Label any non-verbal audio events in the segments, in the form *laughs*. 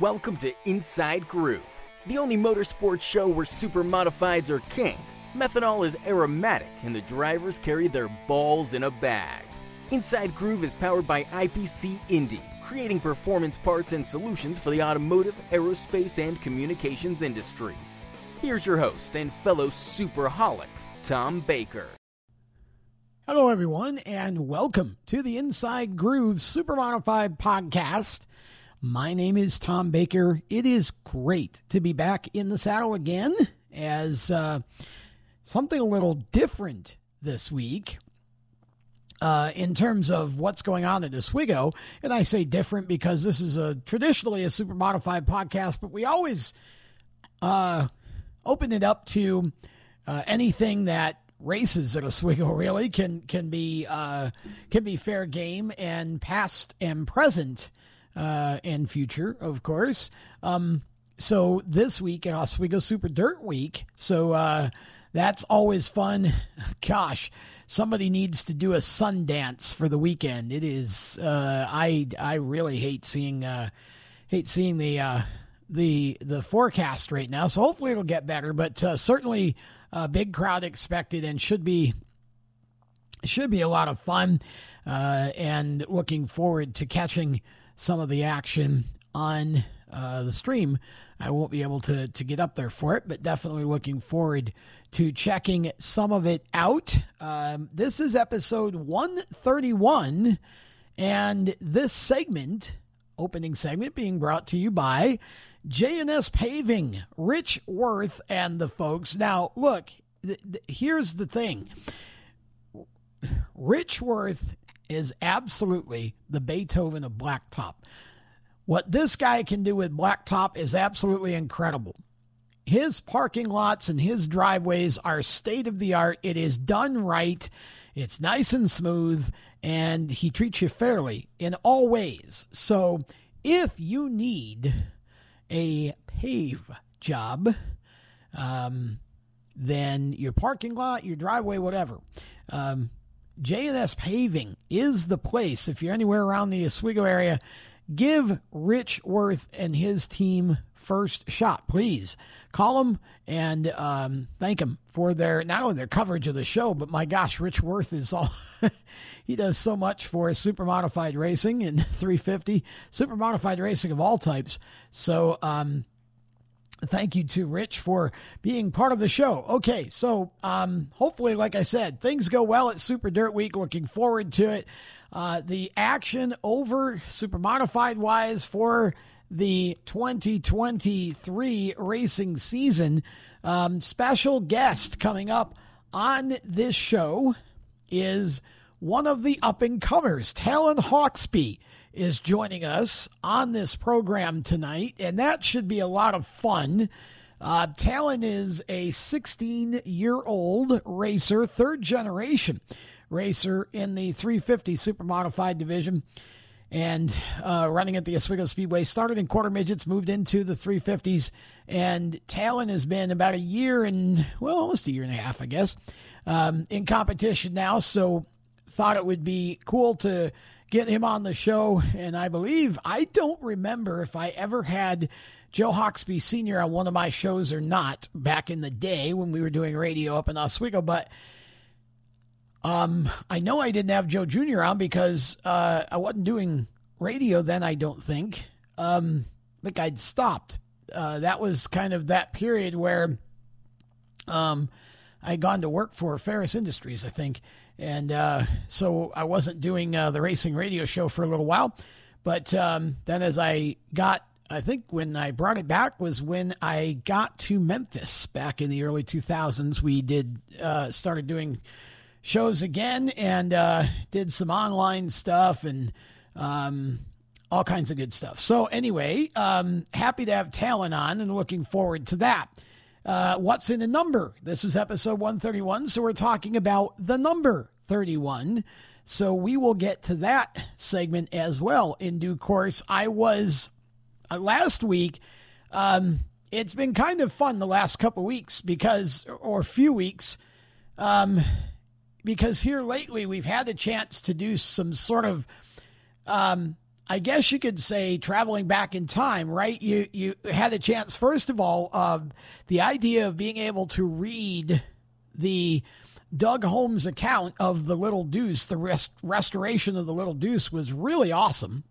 Welcome to Inside Groove, the only motorsports show where super modifieds are king. Methanol is aromatic, and the drivers carry their balls in a bag. Inside Groove is powered by IPC Indy, creating performance parts and solutions for the automotive, aerospace, and communications industries. Here's your host and fellow superholic, Tom Baker. Hello, everyone, and welcome to the Inside Groove Super Modified podcast. My name is Tom Baker. It is great to be back in the saddle again as uh, something a little different this week. Uh, in terms of what's going on at Oswego, and I say different because this is a traditionally a super modified podcast, but we always uh, open it up to uh, anything that races at Oswego really can can be uh, can be fair game and past and present uh, and future, of course. Um, so this week at Oswego Super Dirt Week, so uh, that's always fun. *laughs* Gosh, somebody needs to do a sun dance for the weekend. It is. Uh, I I really hate seeing uh, hate seeing the uh, the the forecast right now. So hopefully it'll get better, but uh, certainly a big crowd expected and should be should be a lot of fun. Uh, and looking forward to catching some of the action on uh, the stream. I won't be able to, to get up there for it, but definitely looking forward to checking some of it out. Um, this is episode 131, and this segment, opening segment, being brought to you by JNS Paving, Rich Worth, and the folks. Now, look, th- th- here's the thing Rich Worth is absolutely the Beethoven of blacktop. What this guy can do with blacktop is absolutely incredible. His parking lots and his driveways are state of the art. It is done right. It's nice and smooth, and he treats you fairly in all ways. So, if you need a pave job, um, then your parking lot, your driveway, whatever, um, JNS Paving is the place. If you're anywhere around the Oswego area, give Rich Worth and his team first shot, please. Call them and um, thank them for their not only their coverage of the show, but my gosh, Rich Worth is all. *laughs* he does so much for super modified racing and *laughs* 350 super modified racing of all types. So um, thank you to Rich for being part of the show. Okay, so um, hopefully, like I said, things go well at Super Dirt Week. Looking forward to it. Uh, the action over super modified wise for the 2023 racing season. Um, special guest coming up on this show is one of the up and comers, Talon Hawksby is joining us on this program tonight, and that should be a lot of fun. Uh, Talon is a 16 year old racer, third generation racer in the 350 super modified division and uh, running at the Oswego Speedway. Started in quarter midgets, moved into the 350s, and Talon has been about a year and, well, almost a year and a half, I guess, um, in competition now. So thought it would be cool to get him on the show. And I believe, I don't remember if I ever had Joe Hawksby Sr. on one of my shows or not back in the day when we were doing radio up in Oswego, but um, I know I didn't have Joe Jr. on because uh, I wasn't doing radio then, I don't think. Um, I think I'd stopped. Uh, that was kind of that period where um, I'd gone to work for Ferris Industries, I think. And uh, so I wasn't doing uh, the racing radio show for a little while. But um, then as I got, I think when I brought it back was when I got to Memphis back in the early 2000s. We did, uh, started doing shows again and uh, did some online stuff and um, all kinds of good stuff. So, anyway, um, happy to have Talon on and looking forward to that. Uh, what's in a number? This is episode 131. So we're talking about the number 31. So we will get to that segment as well in due course. I was uh, last week. Um, it's been kind of fun the last couple weeks because, or few weeks, um, because here lately we've had a chance to do some sort of um, I guess you could say traveling back in time, right? You you had a chance, first of all, um, the idea of being able to read the Doug Holmes account of the Little Deuce, the rest, restoration of the Little Deuce, was really awesome.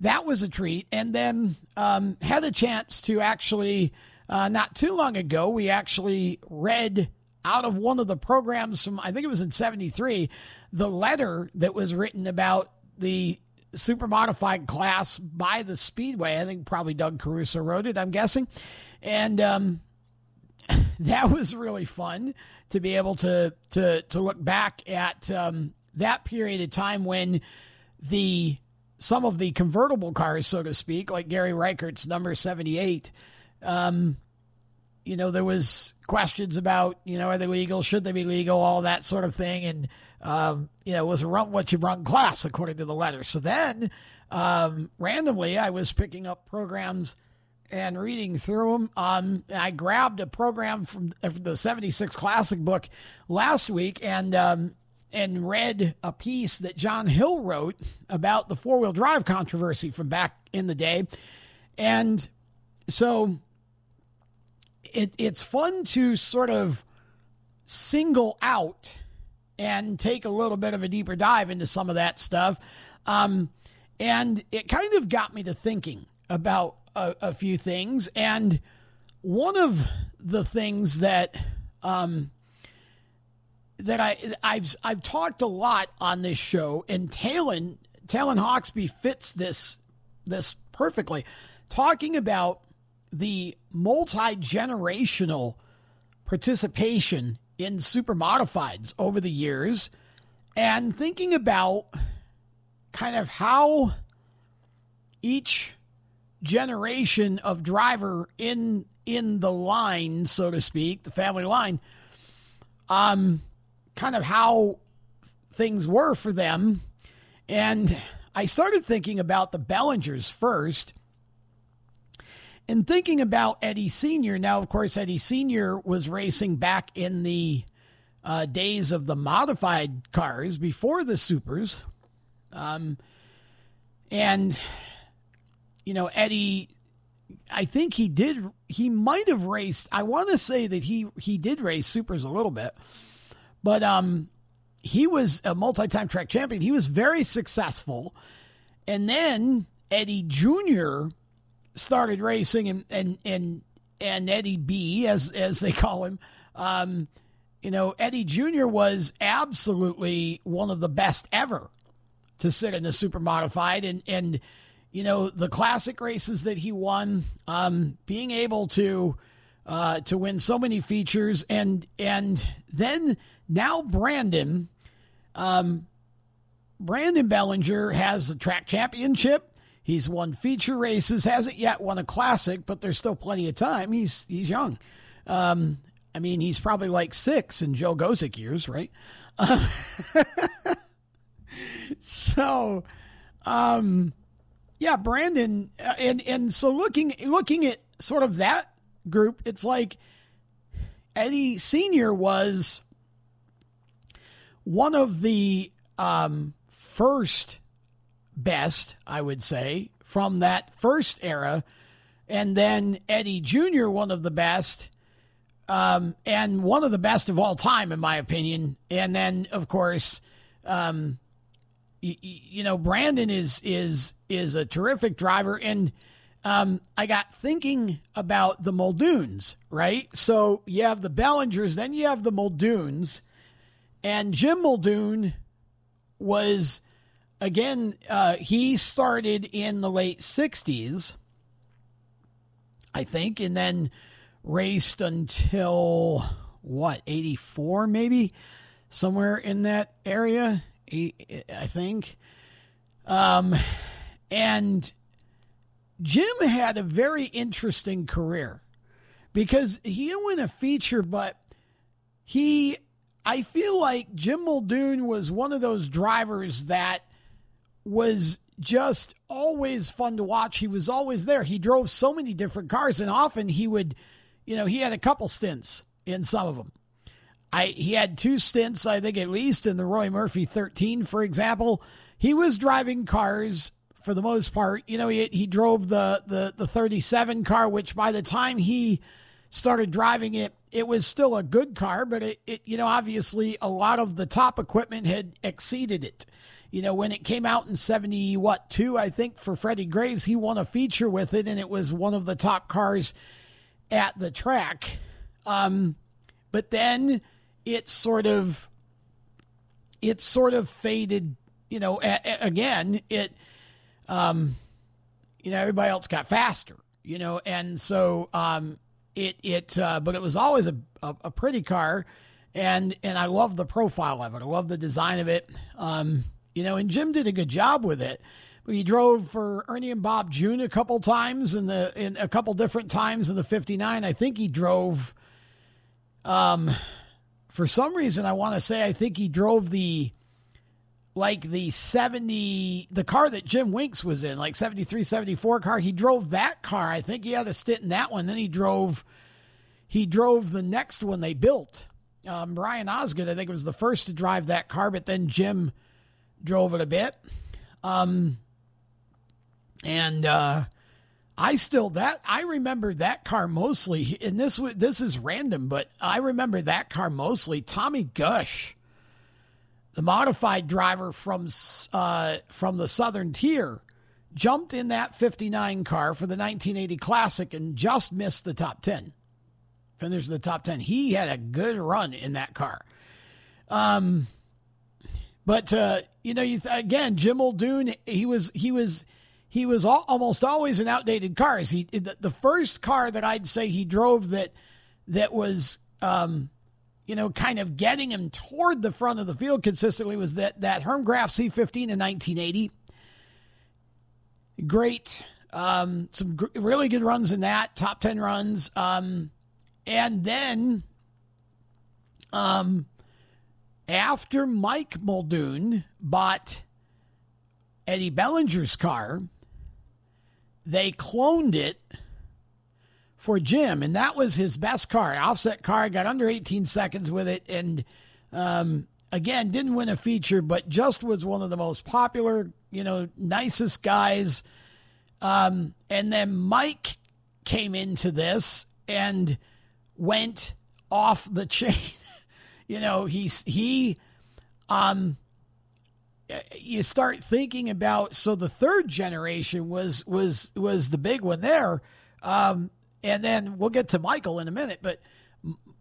That was a treat, and then um, had a chance to actually, uh, not too long ago, we actually read out of one of the programs from I think it was in '73, the letter that was written about the super modified class by the Speedway. I think probably Doug Caruso wrote it, I'm guessing. And um, *laughs* that was really fun to be able to to to look back at um, that period of time when the some of the convertible cars, so to speak, like Gary Reichert's number 78, um, you know, there was questions about, you know, are they legal? Should they be legal? All that sort of thing. And um, you know, was a run what you run class according to the letter. So then, um, randomly, I was picking up programs and reading through them. Um, I grabbed a program from, the 76 Classic book last week and um, and read a piece that John Hill wrote about the four wheel drive controversy from back in the day. And so it, it's fun to sort of single out and take a little bit of a deeper dive into some of that stuff. Um, and it kind of got me to thinking about a, a few things. And one of the things that um, that I I've I've talked a lot on this show, and Talon Talon Hawksby fits this this perfectly, talking about the multi generational participation in super modifieds over the years and thinking about kind of how each generation of driver in in the line so to speak the family line um kind of how things were for them and i started thinking about the bellingers first and thinking about Eddie Sr., now, of course, Eddie Sr. was racing back in the uh, days of the modified cars before the supers. Um, and, you know, Eddie, I think he did, he might have raced, I want to say that he, he did race supers a little bit, but um, he was a multi time track champion. He was very successful. And then Eddie Jr., started racing and and and, and Eddie B as as they call him. Um, you know, Eddie Jr. was absolutely one of the best ever to sit in the super modified and and you know the classic races that he won, um, being able to uh, to win so many features and and then now Brandon, um, Brandon Bellinger has the track championship. He's won feature races, hasn't yet won a classic, but there's still plenty of time. He's he's young. Um, I mean, he's probably like six in Joe Gosek years, right? Uh, *laughs* so, um, yeah, Brandon, uh, and and so looking looking at sort of that group, it's like Eddie Senior was one of the um, first best, I would say, from that first era. And then Eddie Jr., one of the best, um, and one of the best of all time, in my opinion. And then, of course, um, y- y- you know, Brandon is is is a terrific driver, and um, I got thinking about the Muldoons, right? So you have the Bellingers, then you have the Muldoons, and Jim Muldoon was again, uh, he started in the late 60s, I think, and then raced until what, 84 maybe? Somewhere in that area, I think. Um, and Jim had a very interesting career because he didn't win a feature, but he, I feel like Jim Muldoon was one of those drivers that was just always fun to watch. He was always there. He drove so many different cars, and often he would, you know, he had a couple stints in some of them. I he had two stints, I think at least, in the Roy Murphy 13, for example. he was driving cars for the most part. You know, he he drove the the the 37 car, which by the time he started driving it, it was still a good car, but it, it you know obviously a lot of the top equipment had exceeded it. You know, when it came out in 70, what, two, I think, for Freddie Graves, he won a feature with it, and it was one of the top cars at the track. Um, but then it sort of, it sort of faded, you know, again, it, um, you know, everybody else got faster, you know, and so, um, it, it, uh, but it was always a, a, a pretty car and, and I love the profile of it. I love the design of it. Um, you know, and Jim did a good job with it. He drove for Ernie and Bob June a couple times in the in a couple different times in the 59. I think he drove um for some reason I want to say I think he drove the like the 70 the car that Jim Winks was in, like 73 74 car. He drove that car. I think he had a stint in that one. Then he drove he drove the next one they built. Um, Brian Osgood, I think, was the first to drive that car, but then Jim drove it a bit. Um, and uh, I still that I remember that car mostly, and this this is random, but I remember that car mostly. Tommy Gush, the modified driver from uh, from the Southern Tier, jumped in that '59 car for the 1980 Classic and just missed the top ten. Finished in the top ten. He had a good run in that car. Um, but uh, you know, you th- again, Jim Muldoon, he was he was he was all, almost always in outdated cars. He the, the, first car that I'd say he drove that that was um, you know kind of getting him toward the front of the field consistently was that that Hermgraf C15 in 1980. Great, um, some gr- really good runs in that top ten runs, um, and then um after Mike Muldoon bought Eddie Bellinger's car, they cloned it for Jim, and that was his best car. Offset car, got under 18 seconds with it, and um, again, didn't win a feature, but just was one of the most popular, you know, nicest guys. Um, and then Mike came into this and went off the *laughs* chain you know, he's he um you start thinking about so the third generation was was was the big one there um and then we'll get to Michael in a minute but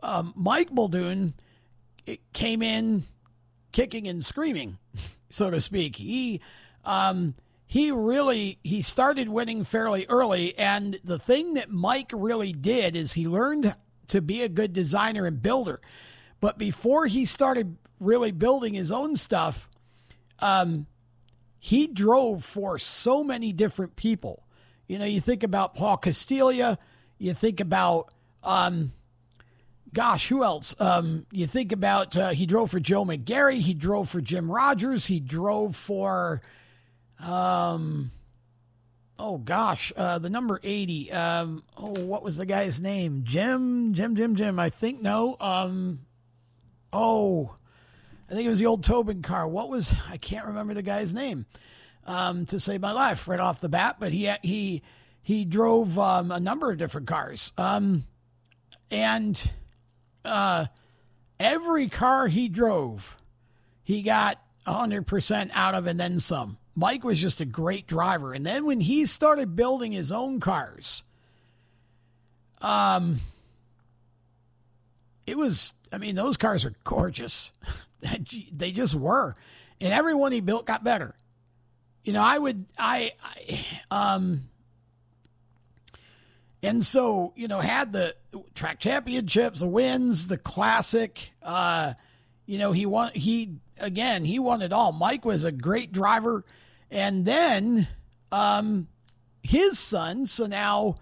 um, Mike Muldoon came in kicking and screaming *laughs* so to speak he um he really he started winning fairly early and the thing that Mike really did is he learned to be a good designer and builder but before he started really building his own stuff, um, he drove for so many different people. You know, you think about Paul Castiglia, you think about, um, gosh, who else? Um, you think about uh, he drove for Joe McGarry, he drove for Jim Rogers, he drove for, um, oh gosh, uh, the number 80. Um, oh, what was the guy's name? Jim, Jim, Jim, Jim. I think no. Um, Oh, I think it was the old Tobin car. What was I can't remember the guy's name um, to save my life right off the bat, but he he he drove um, a number of different cars, um, and uh, every car he drove, he got hundred percent out of, and then some. Mike was just a great driver, and then when he started building his own cars, um, it was I mean, those cars are gorgeous. *laughs* they just were. And every one he built got better. You know, I would, I, I um, and so, you know, had the track championships, the wins, the classic, uh, you know, he won, he, again, he won it all. Mike was a great driver. And then, um, his son, so now,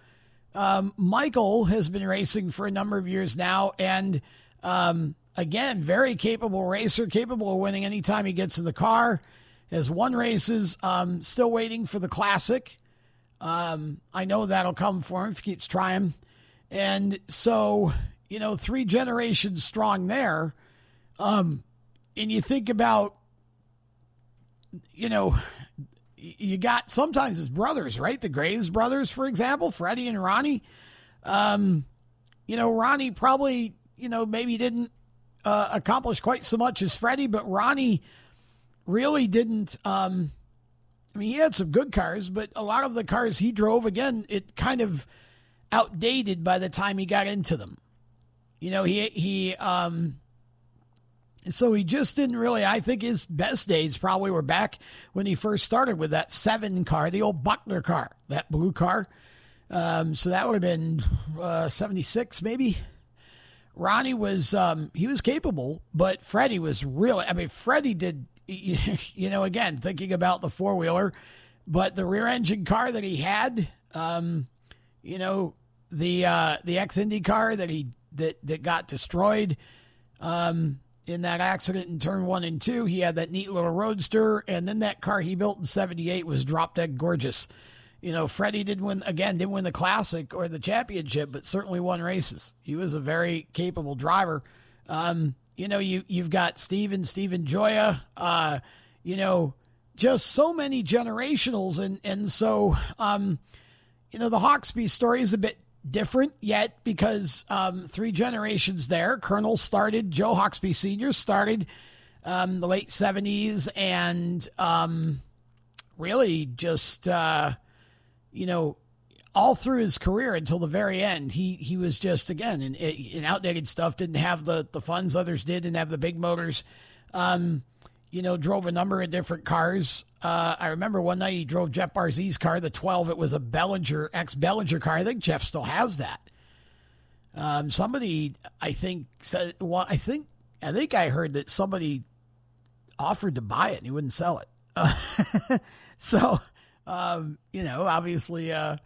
um, Michael has been racing for a number of years now. And, um, again, very capable racer, capable of winning anytime he gets in the car. Has won races. Um, still waiting for the classic. Um, I know that'll come for him if he keeps trying. And so, you know, three generations strong there. Um, and you think about you know, you got sometimes his brothers, right? The Graves brothers, for example, Freddie and Ronnie. Um, you know, Ronnie probably, you know, maybe didn't uh, accomplish quite so much as Freddie, but Ronnie really didn't. Um, I mean, he had some good cars, but a lot of the cars he drove, again, it kind of outdated by the time he got into them. You know, he he um, so he just didn't really. I think his best days probably were back when he first started with that seven car, the old Buckner car, that blue car. Um, so that would have been uh, 76 maybe. Ronnie was um, he was capable, but Freddie was really. I mean, Freddie did. *laughs* You know, again thinking about the four wheeler, but the rear engine car that he had, um, you know, the uh, the ex Indy car that he that that got destroyed um, in that accident in turn one and two. He had that neat little roadster, and then that car he built in '78 was drop dead gorgeous. You know, Freddie didn't win again, didn't win the classic or the championship, but certainly won races. He was a very capable driver. Um, you know, you you've got Steven, Steven Joya, uh, you know, just so many generationals and and so um, you know, the Hawksby story is a bit different yet because um, three generations there. Colonel started, Joe Hawksby Sr. started um, the late 70s and um, really just uh, you know, all through his career until the very end, he he was just again in, in outdated stuff. Didn't have the the funds others did. Didn't have the big motors. Um, you know, drove a number of different cars. Uh, I remember one night he drove Jeff Barzi's car, the 12. It was a Bellinger, ex Bellinger car. I think Jeff still has that. Um, somebody, I think, said, well, I think, I think I heard that somebody offered to buy it and he wouldn't sell it. Uh, *laughs* so, um, you know, obviously, uh,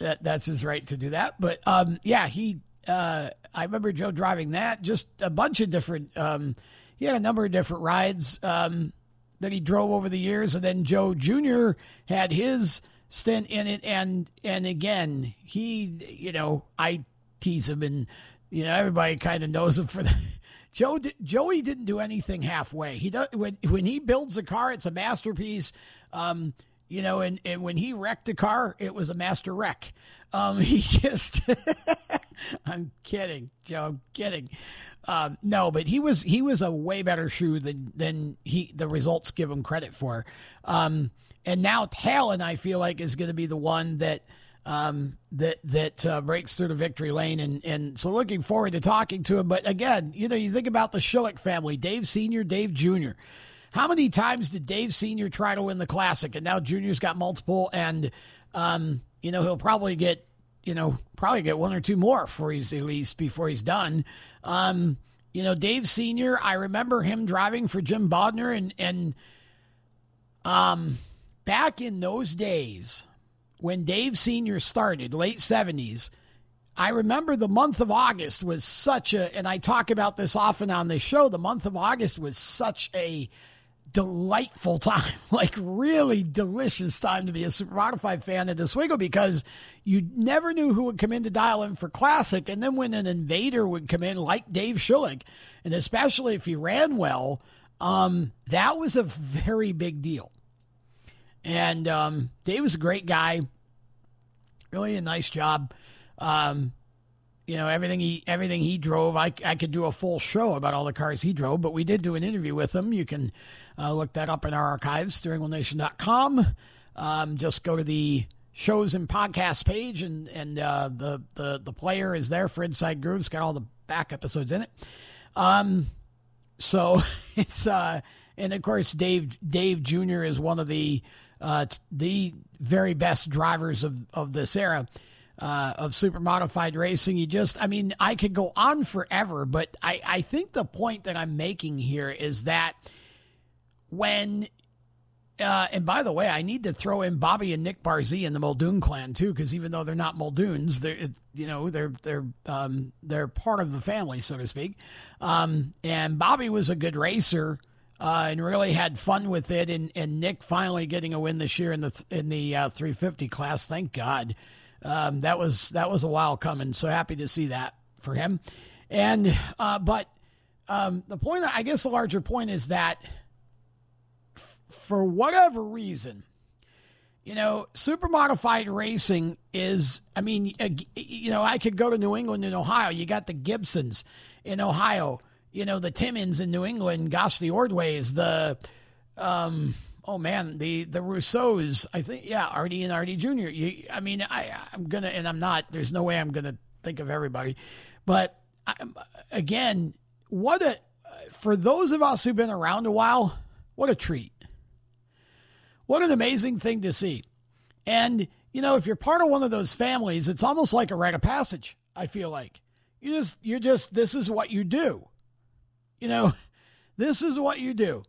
that that's his right to do that. But um, yeah, he. Uh, I remember Joe driving that. Just a bunch of different. Um, he had a number of different rides um, that he drove over the years, and then Joe Jr. had his stint in it. And and again, he, you know, I tease him, and you know, everybody kind of knows him for the. *laughs* Joe Joey didn't do anything halfway. He does when when he builds a car, it's a masterpiece. Um, you know, and, and when he wrecked a car, it was a master wreck. Um, *laughs* he just, *laughs* I'm kidding, Joe, I'm kidding. Um, no, but he was he was a way better shoe than than he the results give him credit for. Um, and now Talon, I feel like, is going to be the one that um, that that uh, breaks through the victory lane, and and so looking forward to talking to him. But again, you know, you think about the Shullick family, Dave Senior, Dave Junior. How many times did Dave Senior try to win the classic, and now Junior's got multiple, and um, you know he'll probably get you know probably get one or two more before he's at least before he's done. Um, you know, Dave Senior, I remember him driving for Jim Bodner, and and um, back in those days when Dave Senior started, late seventies. I remember the month of August was such a, and I talk about this often on this show. The month of August was such a delightful time, *laughs* like really delicious time to be a Super Modified fan at Oswego because you never knew who would come in to dial in for Classic. And then when an invader would come in, like Dave Shullick, and especially if he ran well, um, that was a very big deal. And um, Dave was a great guy, really a nice job. Um, you know everything he everything he drove. I I could do a full show about all the cars he drove, but we did do an interview with him. You can uh, look that up in our archives, steeringwheelnation.com. Um, just go to the shows and podcast page, and and uh, the the the player is there for Inside Groove. It's got all the back episodes in it. Um, so *laughs* it's uh, and of course Dave Dave Jr. is one of the uh, the very best drivers of of this era. Uh, of super modified racing. You just, I mean, I could go on forever, but I, I think the point that I'm making here is that when uh, and by the way, I need to throw in Bobby and Nick Barzi in the Muldoon clan too, because even though they're not Muldoons, they're you know they're they're um, they're part of the family, so to speak. Um, and Bobby was a good racer uh, and really had fun with it. And, and Nick finally getting a win this year in the in the uh, 350 class. Thank God. Um, that was that was a while coming. So happy to see that for him. And uh, but um, the point, I guess, the larger point is that for whatever reason, you know, super modified racing is, I mean, uh, you know, I could go to New England and Ohio. You got the Gibsons in Ohio, you know, the Timmins in New England, gosh, the Ordways, the, um, oh man, the the Rousseaus, I think, yeah, Artie and Artie Jr. You, I mean, I I'm gonna, and I'm not. There's no way I'm gonna think of everybody, but I, again, what a for those of us who've been around a while, what a treat. What an amazing thing to see. And, you know, if you're part of one of those families, it's almost like a rite of passage, I feel like. You just, you're just, this is what you do. You know, *laughs* this is what you do.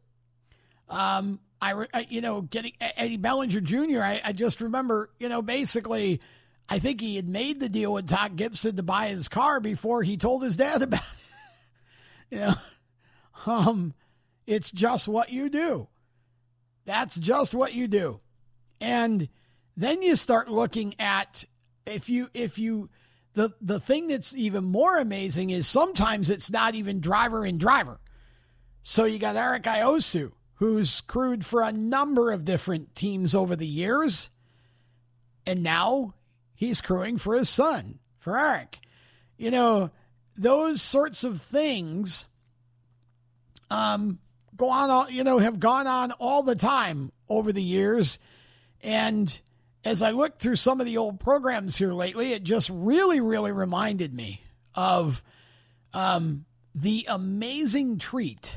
Um, I, you know, getting Eddie Bellinger Jr., I, I just remember, you know, basically, I think he had made the deal with Todd Gibson to buy his car before he told his dad *laughs* about it. you know, *laughs* um, it's just what you do. That's just what you do. And then you start looking at if you if you the the thing that's even more amazing is sometimes it's not even driver and driver. So you got Eric Iosu, who's crewed for a number of different teams over the years, and now he's crewing for his son, for Eric. You know, those sorts of things um, go on, you know, have gone on all the time over the years. And as I looked through some of the old programs here lately, it just really, really reminded me of um, the amazing treat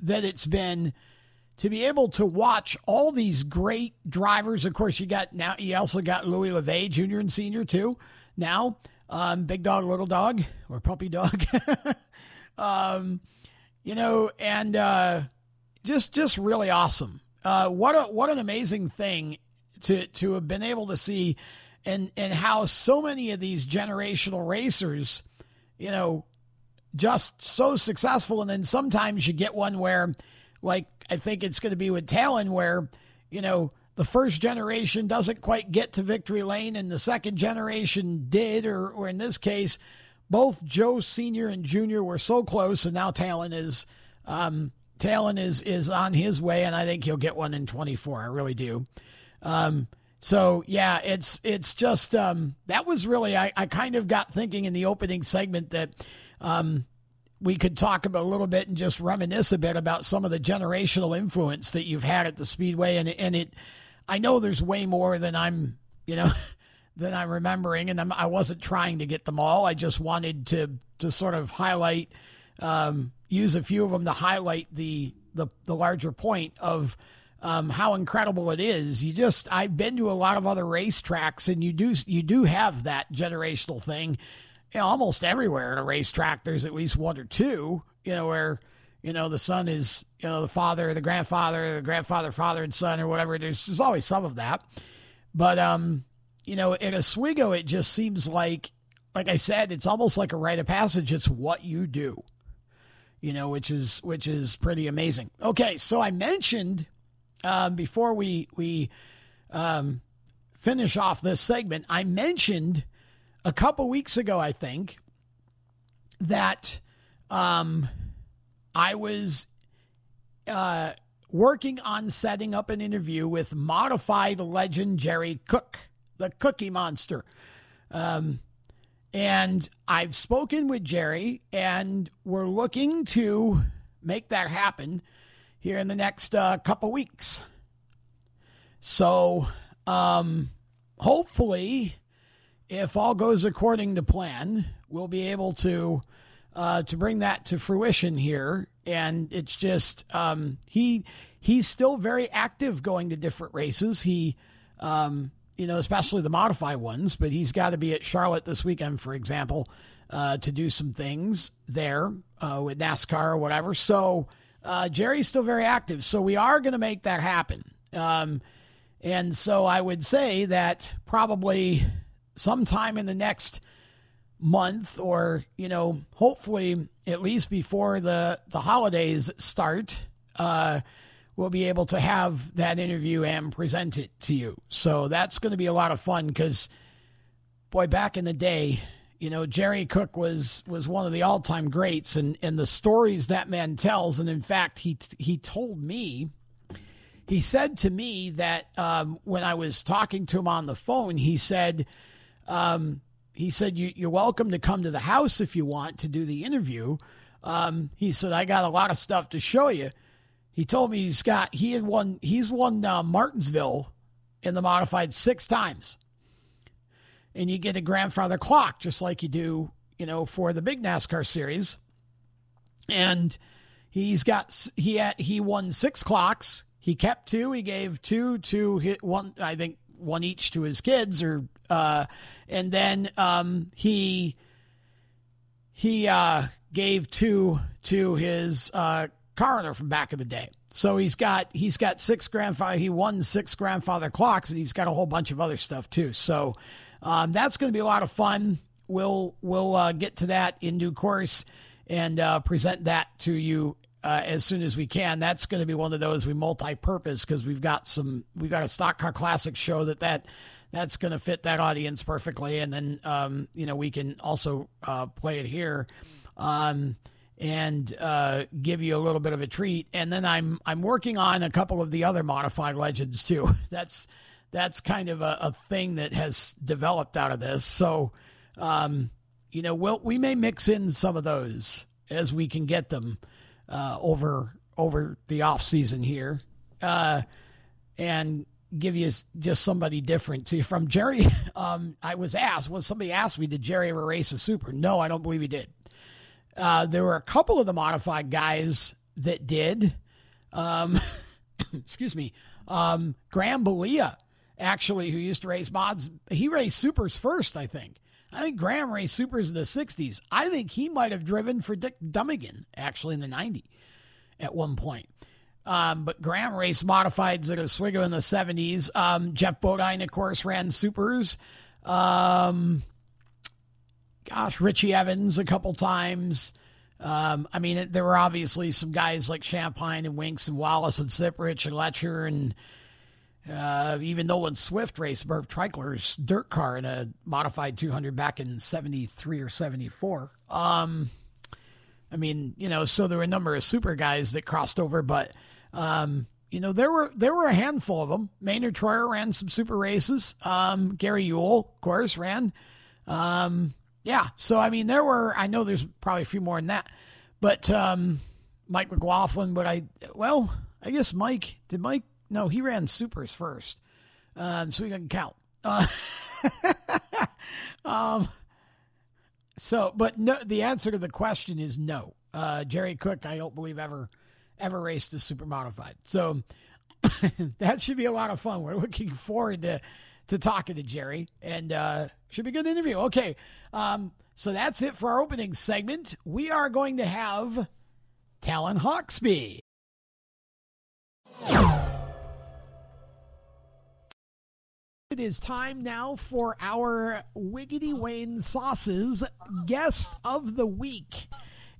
that it's been to be able to watch all these great drivers. Of course, you got now, you also got Louis LeVea Jr. and Senior too. Now, um, big dog, little dog, or puppy dog. *laughs* um, you know, and uh, just just really awesome. Uh, what a what an amazing thing to to have been able to see, and and how so many of these generational racers, you know, just so successful, and then sometimes you get one where, like I think it's going to be with Talon, where you know the first generation doesn't quite get to victory lane, and the second generation did, or or in this case both Joe Senior and Junior were so close, and now Talon is um, Talon is is on his way, and I think he'll get one in 24. I really do. Um, so yeah, it's it's just um, that was really I, I kind of got thinking in the opening segment that um, we could talk about a little bit and just reminisce a bit about some of the generational influence that you've had at the speedway, and and it I know there's way more than I'm you know *laughs* than I'm remembering, and I'm, I was not trying to get them all. I just wanted to to sort of highlight, um, use a few of them to highlight the the, the larger point of um, how incredible it is. You just I've been to a lot of other racetracks, and you do you do have that generational thing. You know, almost everywhere at a racetrack, there's at least one or two. You know where you know the son is you know the father, the grandfather, the grandfather, father and son, or whatever. There's there's always some of that, but um you know, at Oswego, it just seems like, like I said, it's almost like a rite of passage. It's what you do, you know, which is which is pretty amazing. Okay, so I mentioned um, before we we um, finish off this segment, I mentioned a couple weeks ago, I think, that um, I was uh, working on setting up an interview with modified legend Jerry Cook the Cookie Monster. Um, and I've spoken with Jerry, and we're looking to make that happen here in the next uh, couple weeks. So, um, hopefully, if all goes according to plan, we'll be able to uh, to bring that to fruition here. And it's just um, he he's still very active, going to different races. He um, you know, especially the modified ones. But he's got to be at Charlotte this weekend, for example, uh, to do some things there uh, with NASCAR or whatever. So uh, Jerry's still very active. So we are going to make that happen. Um, and so I would say that probably sometime in the next month or, you know, hopefully at least before the, the holidays start, uh, we'll be able to have that interview and present it to you. So that's going to be a lot of fun because, boy, back in the day, you know, Jerry Cook was was one of the all time greats, and and the stories that man tells, and in fact, he he told me he said to me that um, when I was talking to him on the phone, he said, um, he said you, are welcome to come to the house if you want to do the interview. Um, he said I got a lot of stuff to show you. He told me he's got he had won he's won uh, Martinsville in the modified six times, and you get a grandfather clock just like you do you know for the big NASCAR series, and he's got he had he won six clocks. He kept two. He gave two to hit one. I think one each to his kids, or uh, and then um, he he uh, gave two to his uh, coroner from back in the day. So he's got he's got six grandfather. He won six grandfather clocks, and he's got a whole bunch of other stuff too. So um, that's going to be a lot of fun. We'll we'll uh, get to that in due course and uh, present that to you uh, as soon as we can. That's going to be one of those we multi-purpose because we've got some we've got a stock car classic show that that that's going to fit that audience perfectly, and then um, you know we can also uh, play it here. Um, and uh, give you a little bit of a treat, and then I'm I'm working on a couple of the other modified legends too. *laughs* That's that's kind of a, a thing that has developed out of this. So, um, you know, we'll, we may mix in some of those as we can get them uh, over over the off season here, uh, and give you just somebody different. See, from Jerry, *laughs* um, I was asked. Well, somebody asked me, did Jerry ever race a super? No, I don't believe he did. Uh, there were a couple of the modified guys that did. Um, *coughs* excuse me. Um, Graham Balia, actually, who used to race mods, he raced supers first, I think. I think Graham raced supers in the 60s. I think he might have driven for Dick Dummigan, actually, in the 90s at one point. Um, but Graham raced modifieds at Oswego in the 70s. Um, Geoff Bodine, of course, ran supers. Um, gosh, Richie Evans a couple times. Um, I mean, there were obviously some guys like Shampine and Winks and Wallace and Siprich and Letcher and uh, even Nolan Swift raced Merv Treichler's dirt car in a modified 200 back in 73 or 74. Um, I mean, you know, so there were a number of super guys that crossed over, but, um, you know, there were there were a handful of them. Maynard Troyer ran some super races. Um, Gary Ewell, of course, ran. Um, yeah, so I mean, there were. I know there's probably a few more than that, but um, Mike McLaughlin. But I, well, I guess Mike did Mike no, he ran supers first, um, so he doesn't count. Uh, *laughs* um, so, but no, the answer to the question is no. Uh, Jerry Cook, I don't believe ever ever raced a super modified. So *coughs* that should be a lot of fun. We're looking forward to to talking to Jerry, and uh, should be a good interview. Okay, um, so that's it for our opening segment. We are going to have Talon Hawksby. It is time now for our Wiggity Wayne Sauces guest of the week.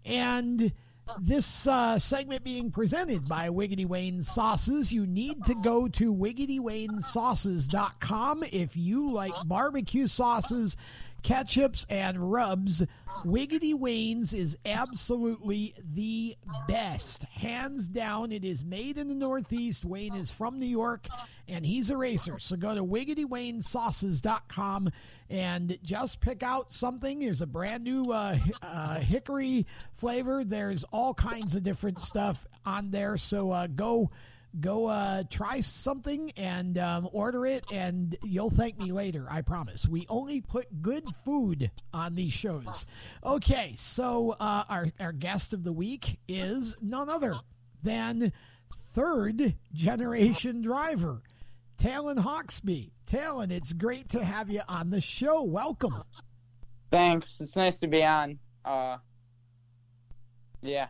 And this uh, segment being presented by Wiggity Wayne Sauces, you need to go to wiggitywaynesauces.com if you like barbecue sauces ketchups, and rubs, Wiggity Wayne's is absolutely the best. Hands down, it is made in the Northeast. Wayne is from New York, and he's a racer. So go to wiggitywaynesauces.com and just pick out something. There's a brand new uh, uh, hickory flavor. There's all kinds of different stuff on there. So uh, go go uh, try something and um, order it, and you'll thank me later. I promise. We only put good food on these shows. Okay, so uh, our our guest of the week is none other than third generation driver Talon Hawksby. Talon, it's great to have you on the show. Welcome. Thanks. It's nice to be on. Uh, yeah.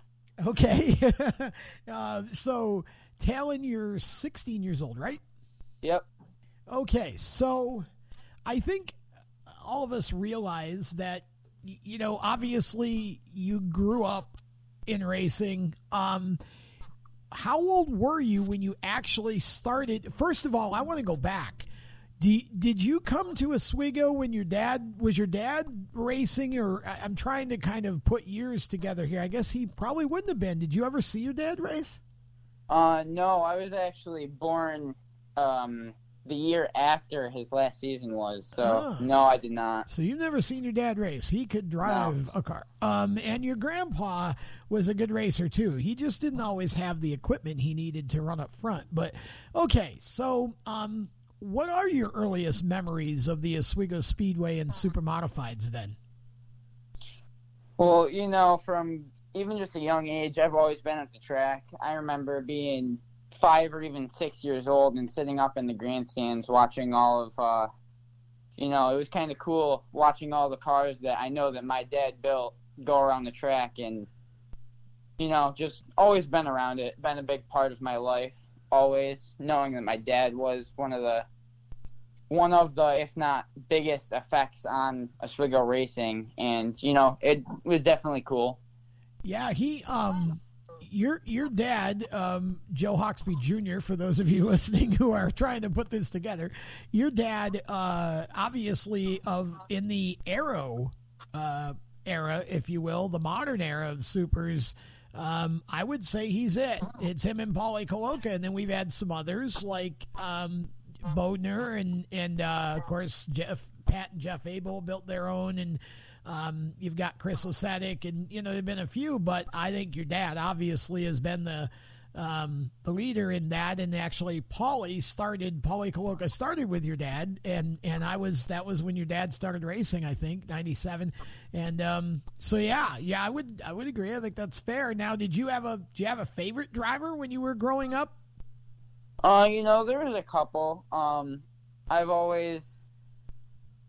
Okay. *laughs* uh, so Talon, you're 16 years old, right? Yep. Okay, so I think all of us realize that you know, obviously you grew up in racing. Um, how old were you when you actually started? First of all, I want to go back. Did, you come to Oswego when your dad was your dad racing, or I'm trying to kind of put years together here? I guess he probably wouldn't have been. Did you ever see your dad race? Uh, no, I was actually born um, the year after his last season was. So Ah. no, I did not. So you've never seen your dad race. He could drive a car. Um, and your grandpa was a good racer too. He just didn't always have the equipment he needed to run up front. But okay, so um, what are your earliest memories of the Oswego Speedway and Super Modifieds then? Well, you know, from even just a young age, I've always been at the track. I remember being five or even six years old and sitting up in the grandstands watching all of, uh, you know, it was kind of cool watching all the cars that I know that my dad built go around the track and, you know, just always been around it, been a big part of my life, always knowing that my dad was one of the one of the, if not biggest, effects on Oswego racing, and you know, it was definitely cool. Yeah, he um your your dad, um, Joe Hawksby Jr. For those of you *laughs* listening who are trying to put this together, your dad, uh, obviously of in the Arrow uh, era, if you will, the modern era of supers. Um, I would say he's it. It's him and Paulie Koloka, and then we've had some others like um, Bodner and and uh, of course Jeff Pat and Jeff Abel built their own, and um, you've got Chris Osetic, and you know there've been a few, but I think your dad obviously has been the um, the leader in that. And actually, Paulie started. Paulie Koloka started with your dad, and and I was that was when your dad started racing. I think '97, and um, so yeah, yeah, I would I would agree. I think that's fair. Now, did you have a do you have a favorite driver when you were growing up? Uh, you know, there was a couple. Um, I've always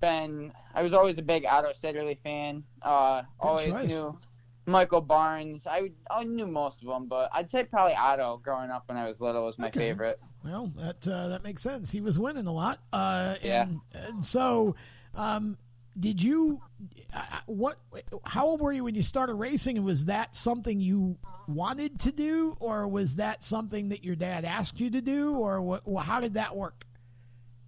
been, I was always a big Otto Sitterly fan. Uh, always choice. knew Michael Barnes. I I knew most of them, but I'd say probably Otto growing up when I was little was my Okay. favorite. Well, that uh, that makes sense. He was winning a lot. Uh, Yeah. and, and so, um, did you? Uh, what? How old were you when you started racing? And was that something you wanted to do, or was that something that your dad asked you to do, or what, how did that work?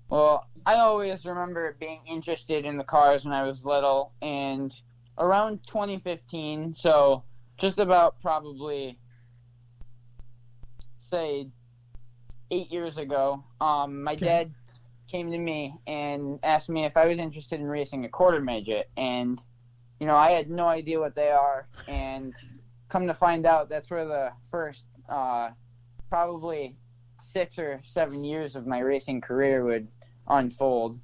Well, I always remember being interested in the cars when I was little, and around 2015, so just about probably say eight years ago, um, my Okay. dad came to me and asked me if I was interested in racing a quarter midget, and you know I had no idea what they are, and come to find out that's where the first uh, probably six or seven years of my racing career would unfold.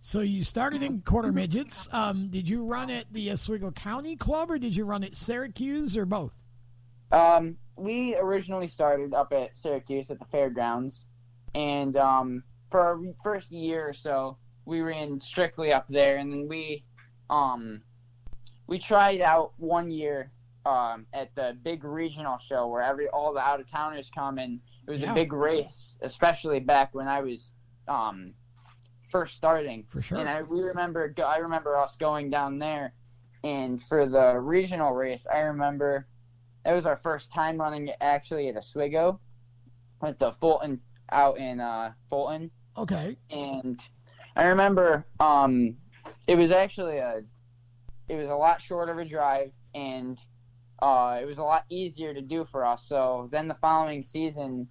So you started in quarter midgets. Um, did you run at the Oswego County Club, or did you run at Syracuse, or both? Um, we originally started up at Syracuse at the fairgrounds, and um, for our first year or so, we ran strictly up there, and then we um, we tried out one year um, at the big regional show where every all the out of towners come, and it was Yeah. a big race, especially back when I was um, first starting. For sure. And I remember I remember us going down there, and for the regional race, I remember it was our first time running actually at Oswego, at the Fulton out in uh, Fulton, Okay. and I remember um, it was actually a it was a lot shorter of a drive, and uh, it was a lot easier to do for us. So then the following season,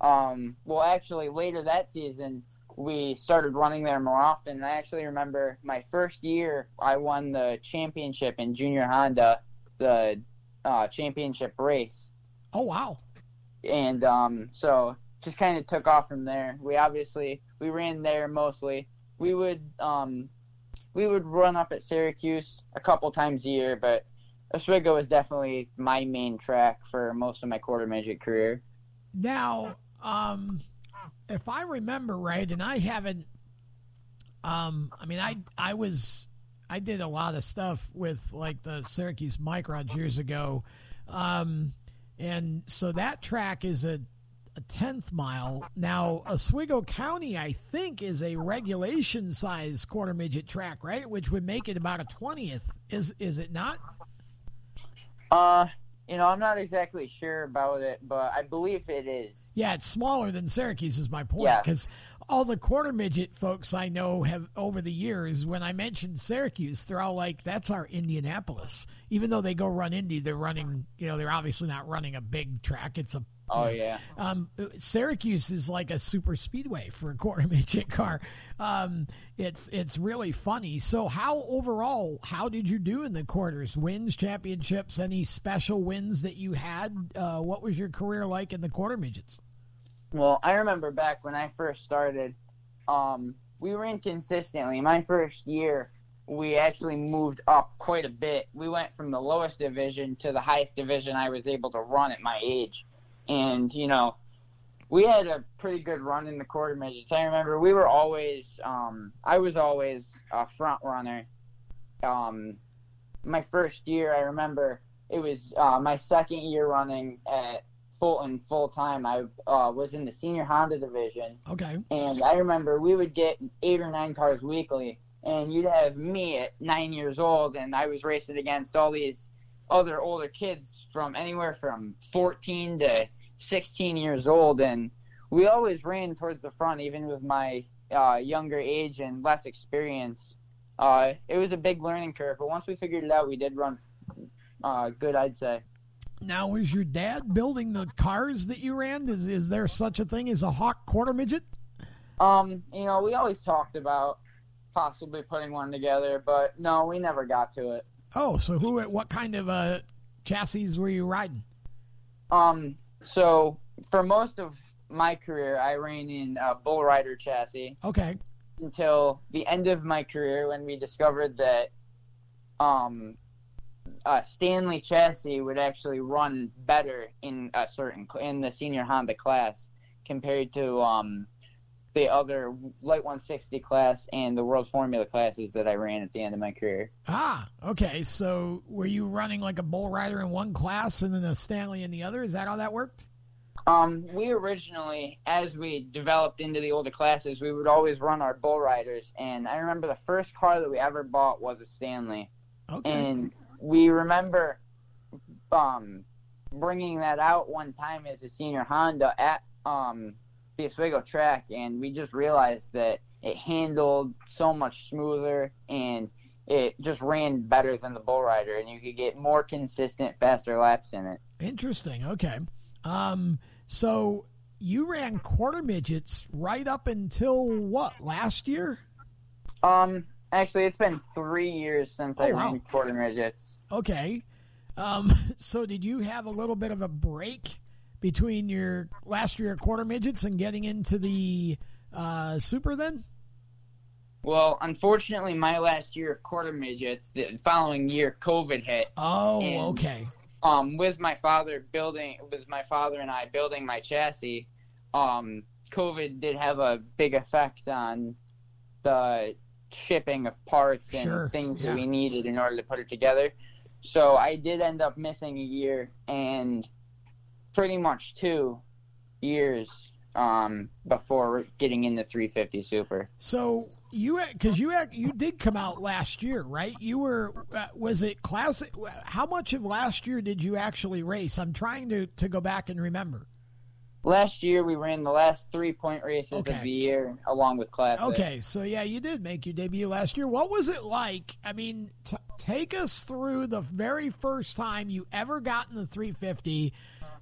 um, well, actually later that season, we started running there more often. And I actually remember my first year, I won the championship in junior Honda, the uh, championship race, Oh wow. and um, so just kind of took off from there. We obviously we ran there mostly. We would um, we would run up at Syracuse a couple times a year, but Oswego was definitely my main track for most of my quarter midget career. Now, um, if I remember right, and I haven't, um, I mean, I I was I did a lot of stuff with like the Syracuse Microns years ago, um, and so that track is a a tenth mile. Now, Oswego County, I think, is a regulation size quarter midget track, right? Which would make it about a twentieth. Is is it not? Uh, you know, I'm not exactly sure about it, but I believe it is. Yeah, it's smaller than Syracuse is my point Yeah. because all the quarter midget folks I know have over the years, when I mentioned Syracuse, they're all like, "That's our Indianapolis." Even though they go run Indy, they're running. You know, they're obviously not running a big track. It's a Oh yeah. um, Syracuse is like a super speedway for a quarter *laughs* midget car. Um, it's it's really funny. So, how overall, how did you do in the quarters? Wins, championships, any special wins that you had? Uh, what was your career like in the quarter midgets? Well, I remember back when I first started, um, we ran consistently. My first year, we actually moved up quite a bit. We went from the lowest division to the highest division I was able to run at my age. And, you know, we had a pretty good run in the quarter midgets. I remember we were always, um, I was always a front runner. Um, my first year, I remember it was uh, my second year running at Fulton full time. I uh, was in the senior Honda division. Okay. And I remember we would get eight or nine cars weekly, and you'd have me at nine years old, and I was racing against all these other older kids from anywhere from 14 to 16 years old, and we always ran towards the front, even with my uh, younger age and less experience. Uh, it was a big learning curve, but once we figured it out, we did run uh, good, I'd say. Now, is your dad building the cars that you ran? Is is there such a thing as a Hawk quarter midget? Um, you know, we always talked about possibly putting one together, but no, we never got to it. Oh, so who? What kind of uh, chassis were you riding? Um, so for most of my career, I ran in a Bullrider chassis Okay. until the end of my career when we discovered that um, a Stanley chassis would actually run better in a certain in the senior Honda class compared to um, the other light 160 class and the World Formula classes that I ran at the end of my career. Ah, okay. So were you running like a Bullrider in one class and then a Stanley in the other? Is that how that worked? Um, we originally, as we developed into the older classes, we would always run our Bullriders, and I remember the first car that we ever bought was a Stanley, Okay. and we remember um bringing that out one time as a senior Honda at um the Oswego track, and we just realized that it handled so much smoother and it just ran better than the Bullrider, and you could get more consistent, faster laps in it. Interesting. Okay. Um, so you ran quarter midgets right up until what last year? Um, actually, it's been three years since I Oh, wow. ran quarter midgets. Okay. Um, *laughs* so did you have a little bit of a break between your last year of quarter midgets and getting into the uh, super then? Well, unfortunately, my last year of quarter midgets, the following year, COVID hit. Oh, And- okay. Um, with my father building, with my father and I building my chassis, um, COVID did have a big effect on the shipping of parts and Sure, things yeah. that we needed in order to put it together. So I did end up missing a year and pretty much two years um, before getting into 350 Super. So you because you you did come out last year, right? You were uh, was it classic? How much of last year did you actually race? I'm trying to to go back and remember. Last year we ran the last three point races Okay. of the year along with class. Okay, so yeah, you did make your debut last year. What was it like? I mean, t- take us through the very first time you ever got in the 350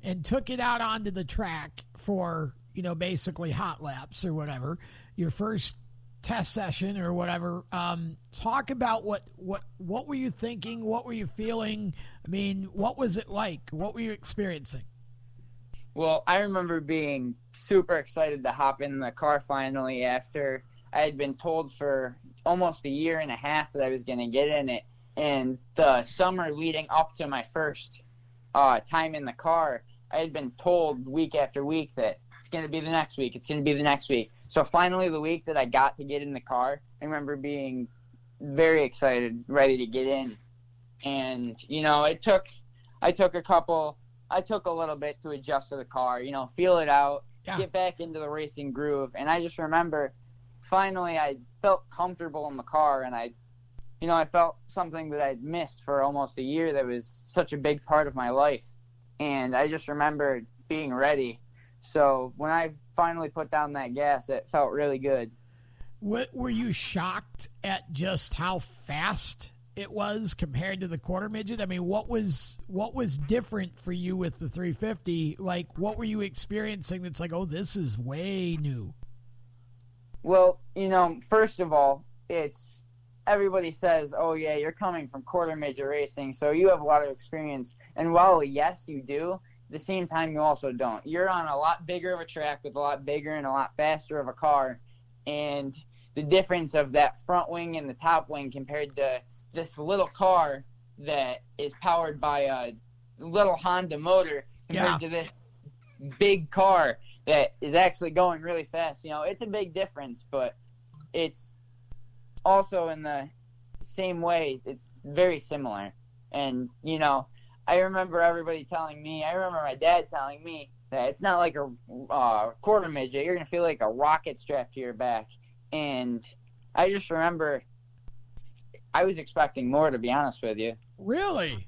and took it out onto the track for, you know, basically hot laps or whatever. Your first test session or whatever. Um, talk about what what what were you thinking? What were you feeling? I mean, what was it like? What were you experiencing? Well, I remember being super excited to hop in the car finally after I had been told for almost a year and a half that I was going to get in it. And the summer leading up to my first uh, time in the car, I had been told week after week that it's going to be the next week, it's going to be the next week. So finally, the week that I got to get in the car, I remember being very excited, ready to get in. And, you know, it took, I took a couple I took a little bit to adjust to the car, you know, feel it out, Yeah. get back into the racing groove. And I just remember finally I felt comfortable in the car and I, you know, I felt something that I'd missed for almost a year that was such a big part of my life. And I just remember being ready. So when I finally put down that gas, it felt really good. What, were you shocked at just how fast it was compared to the quarter midget? I mean, what was what was different for you with the 350? Like, what were you experiencing that's like, oh, this is way new? Well, you know, first of all, it's everybody says, "Oh yeah, you're coming from quarter midget racing, so you have a lot of experience." And while yes, you do, the same time you also don't. You're on a lot bigger of a track with a lot bigger and a lot faster of a car, and the difference of that front wing and the top wing compared to this little car that is powered by a little Honda motor compared Yeah. to this big car that is actually going really fast. You know, it's a big difference, but it's also in the same way, it's very similar. And, you know, I remember everybody telling me, I remember my dad telling me that it's not like a uh, quarter midget. You're going to feel like a rocket strapped to your back. And I just remember I was expecting more, to be honest with you. Really?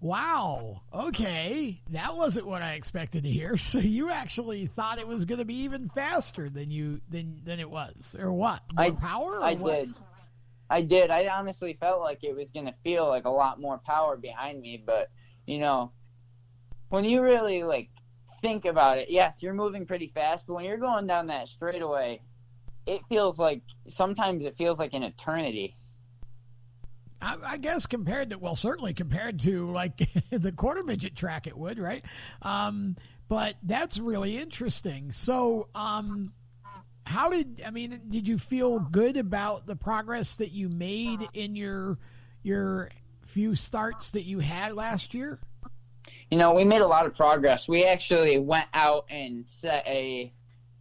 Wow. Okay. That wasn't what I expected to hear. *laughs* So you actually thought it was going to be even faster than you than than it was, or what? More I- power? Or I what? did. I did. I honestly felt like it was going to feel like a lot more power behind me, but you know, when you really like think about it, yes, you're moving pretty fast, but when you're going down that straightaway, it feels like sometimes it feels like an eternity. I, I guess compared to well, certainly compared to like *laughs* the quarter midget track, it would right. Um, but that's really interesting. So, um, how did I mean? Did you feel good about the progress that you made in your your few starts that you had last year? You know, we made a lot of progress. We actually went out and set a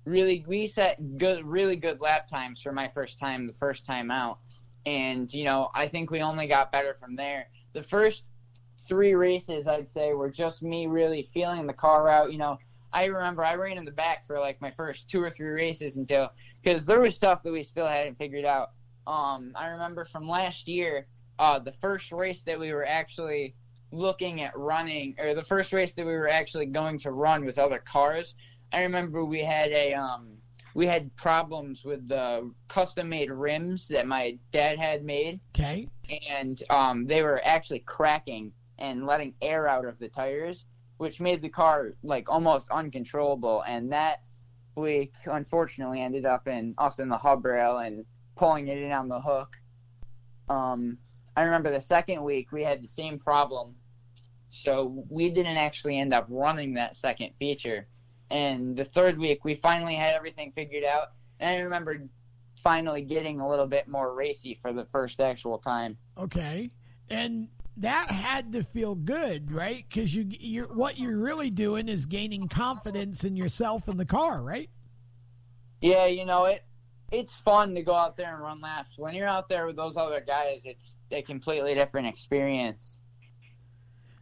really we set good really good lap times for my first time the first time out. And, you know, I think we only got better from there. The first three races I'd say were just me really feeling the car out, you know. I remember I ran in the back for like my first two or three races until because there was stuff that we still hadn't figured out. Um, I remember from last year, uh, the first race that we were actually looking at running, or the first race that we were actually going to run with other cars. I remember we had a um, we had problems with the custom made rims that my dad had made, Okay. and um, they were actually cracking and letting air out of the tires, which made the car like almost uncontrollable. And that week, unfortunately, ended up in us in the hub rail and pulling it in on the hook. Um, I remember the second week we had the same problem, so we didn't actually end up running that second feature. And the third week we finally had everything figured out, and I remember finally getting a little bit more racy for the first actual time. Okay. And that had to feel good, right? Because you, you're what you're really doing is gaining confidence in yourself and the car, right? Yeah, you know it. It's fun to go out there and run laps. When you're out there with those other guys, it's a completely different experience.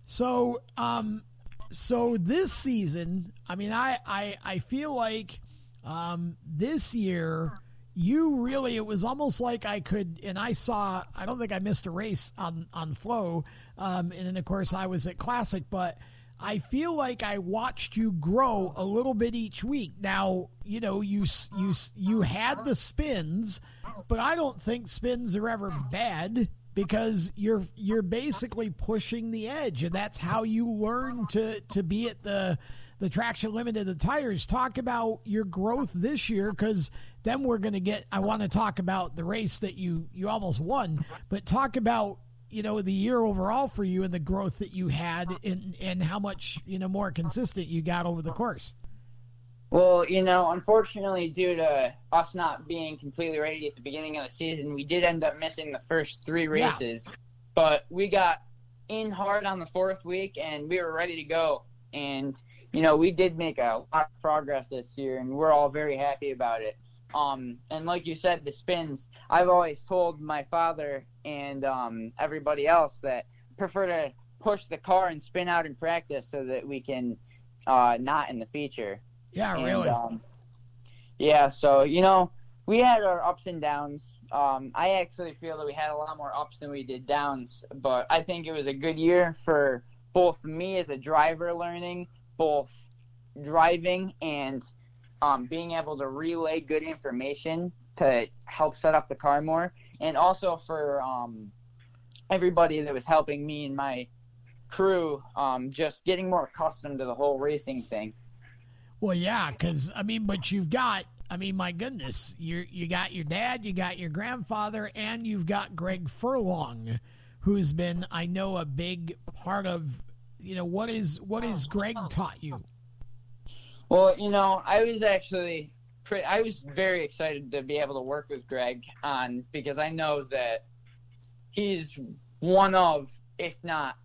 So, um, so this season, I mean, I, I, I feel like, um, this year, you really, it was almost like I could, and I saw, I don't think I missed a race on, on flow. Um, and then of course I was at classic, but I feel like I watched you grow a little bit each week. Now, you know, you, you, you had the spins, but I don't think spins are ever bad because you're you're basically pushing the edge and that's how you learn to to be at the the traction limit of the tires. Talk about your growth this year because then we're going to get i want to talk about the race that you you almost won but talk about you know the year overall for you and the growth that you had and and how much you know more consistent you got over the course Well, you know, unfortunately, due to us not being completely ready at the beginning of the season, we did end up missing the first three Yeah. races. But we got in hard on the fourth week, and we were ready to go. And you know, we did make a lot of progress this year, and we're all very happy about it. Um, and like you said, the spins. I've always told my father and um, everybody else that prefer to push the car and spin out in practice so that we can uh, not in the feature. Yeah And, really um, yeah, so you know, we had our ups and downs. Um, I actually feel that we had a lot more ups than we did downs, but I think it was a good year for both me as a driver learning, both driving and um, being able to relay good information to help set up the car more, and also for um, everybody that was helping me and my crew um, just getting more accustomed to the whole racing thing. Well, yeah, because I mean, but you've got, I mean, my goodness, you you got your dad, you got your grandfather, and you've got Greg Furlong, who's been, I know, a big part of, you know, what is what is Greg taught you? Well, you know, I was actually, I was very excited to be able to work with Greg on because I know that he's one of, if not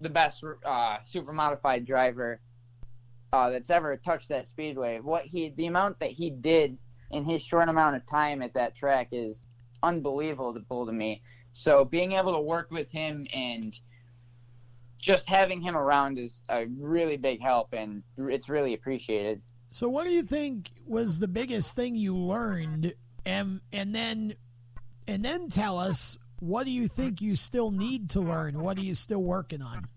the best uh, super modified driver uh, that's ever touched that speedway. What he, the amount that he did in his short amount of time at that track is unbelievable to me. So being able to work with him and just having him around is a really big help, and it's really appreciated. So, what do you think was the biggest thing you learned, and and then and then tell us what do you think you still need to learn? What are you still working on?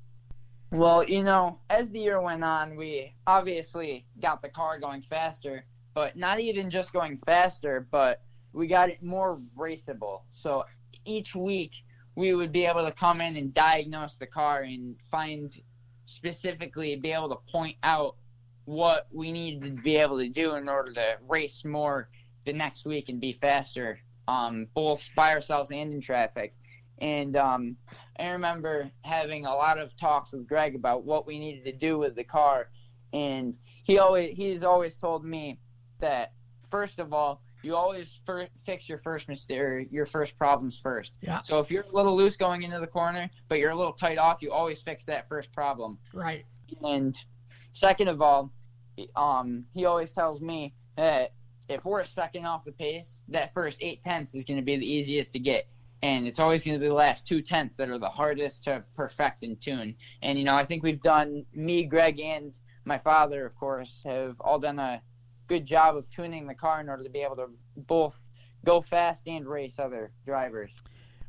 Well, you know, as the year went on, we obviously got the car going faster, but not even just going faster, but we got it more raceable. So each week we would be able to come in and diagnose the car and find specifically be able to point out what we needed to be able to do in order to race more the next week and be faster, um, both by ourselves and in traffic. And um, I remember having a lot of talks with Greg about what we needed to do with the car, and he always he's always told me that first of all you always fir- fix your first mistake, your first problems first. Yeah. So if you're a little loose going into the corner, but you're a little tight off, you always fix that first problem. Right. And second of all, um, he always tells me that if we're a second off the pace, that first eight tenths is going to be the easiest to get. And it's always going to be the last two tenths that are the hardest to perfect and tune. And, you know, I think we've done, me, Greg, and my father, of course, have all done a good job of tuning the car in order to be able to both go fast and race other drivers.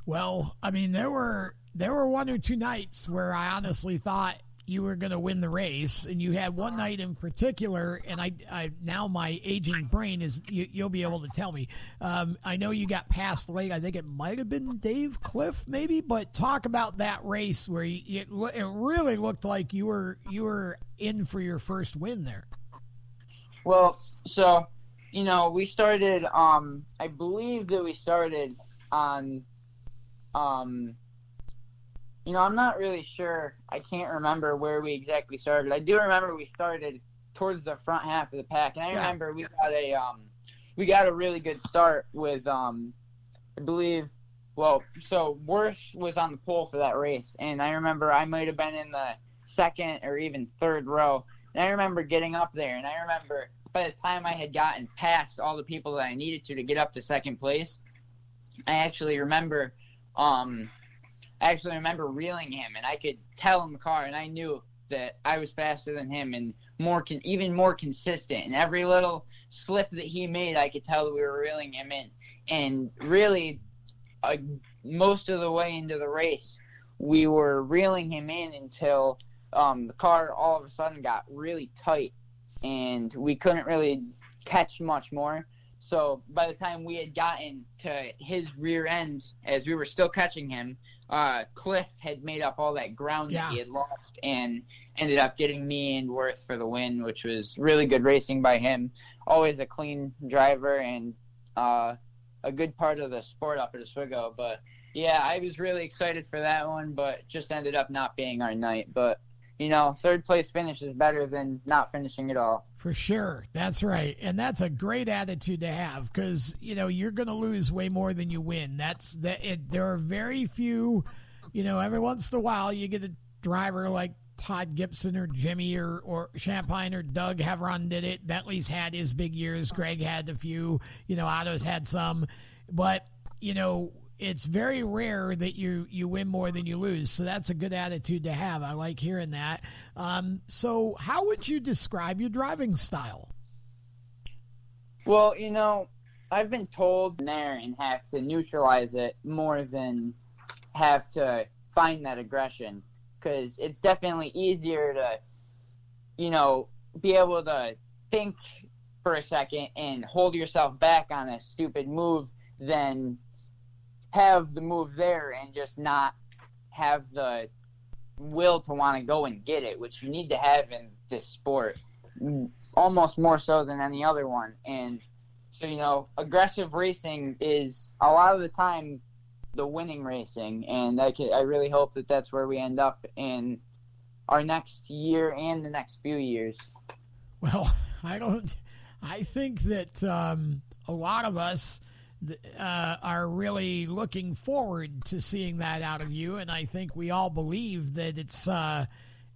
Well, I mean, there were there were one or two nights where I honestly thought you were going to win the race, and you had one night in particular. And I, I now my aging brain is you, will be able to tell me. Um, I know you got past late. I think it might have been Dave Cliff, maybe. But talk about that race where you, it, it really looked like you were you were in for your first win there. Well, so you know, we started. Um, I believe that we started on. Um, you know, I'm not really sure. I can't remember where we exactly started. I do remember we started towards the front half of the pack, and I yeah. remember we got a um, we got a really good start with um, I believe. Well, so Worth was on the pole for that race, and I remember I might have been in the second or even third row. And I remember getting up there, and I remember by the time I had gotten past all the people that I needed to to get up to second place, I actually remember, um, I actually remember reeling him, and I could tell in the car, and I knew that I was faster than him and more, con- even more consistent. And every little slip that he made, I could tell that we were reeling him in. And really, uh, most of the way into the race, we were reeling him in until um, the car all of a sudden got really tight and we couldn't really catch much more. So by the time we had gotten to his rear end, as we were still catching him, uh, Cliff had made up all that ground yeah. that he had lost and ended up getting me and Worth for the win, which was really good racing by him. Always a clean driver and uh, a good part of the sport up at Oswego. But yeah, I was really excited for that one, but just ended up not being our night. But you know, third place finish is better than not finishing at all. For sure. That's right. And that's a great attitude to have because, you know, you're going to lose way more than you win. That's that. It, there are very few, you know, every once in a while you get a driver like Todd Gibson or Jimmy or, or Shampine or Doug Heveron did it. Bentley's had his big years. Greg had a few, you know, Otto's had some. But, you know, it's very rare that you you win more than you lose. So that's a good attitude to have. I like hearing that. Um, so, how would you describe your driving style? Well, you know, I've been told there and have to neutralize it more than have to find that aggression because it's definitely easier to, you know, be able to think for a second and hold yourself back on a stupid move than have the move there and just not have the will to want to go and get it, which you need to have in this sport, almost more so than any other one. And so, you know, aggressive racing is a lot of the time the winning racing, and I, can, I really hope that that's where we end up in our next year and the next few years. Well, *laughs* I don't. I think that um, a lot of us uh, are really looking forward to seeing that out of you, and I think we all believe that it's uh,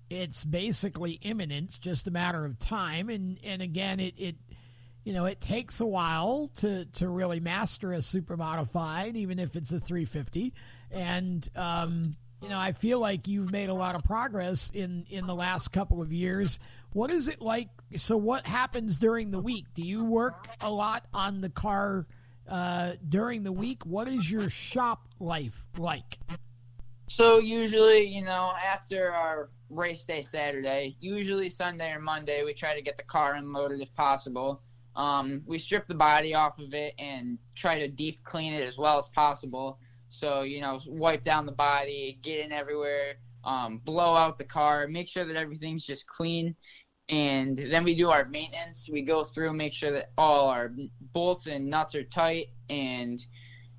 it's basically imminent, just a matter of time. And and again, it it you know it takes a while to to really master a super modified, even if it's a 350. And um, you know, I feel like you've made a lot of progress in in the last couple of years. What is it like? So, what happens during the week? Do you work a lot on the car? Uh, during the week. What is your shop life like? So usually, you know, after our race day Saturday, usually Sunday or Monday, we try to get the car unloaded if possible. Um, we strip the body off of it and try to deep clean it as well as possible. So you know, wipe down the body, get in everywhere, um, blow out the car, make sure that everything's just clean, and then we do our maintenance. We go through, make sure that all our bolts and nuts are tight, and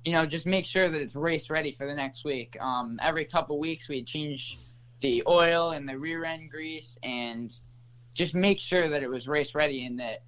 you know, just make sure that it's race ready for the next week. Um, every couple weeks, we change the oil and the rear end grease, and just make sure that it was race ready, and that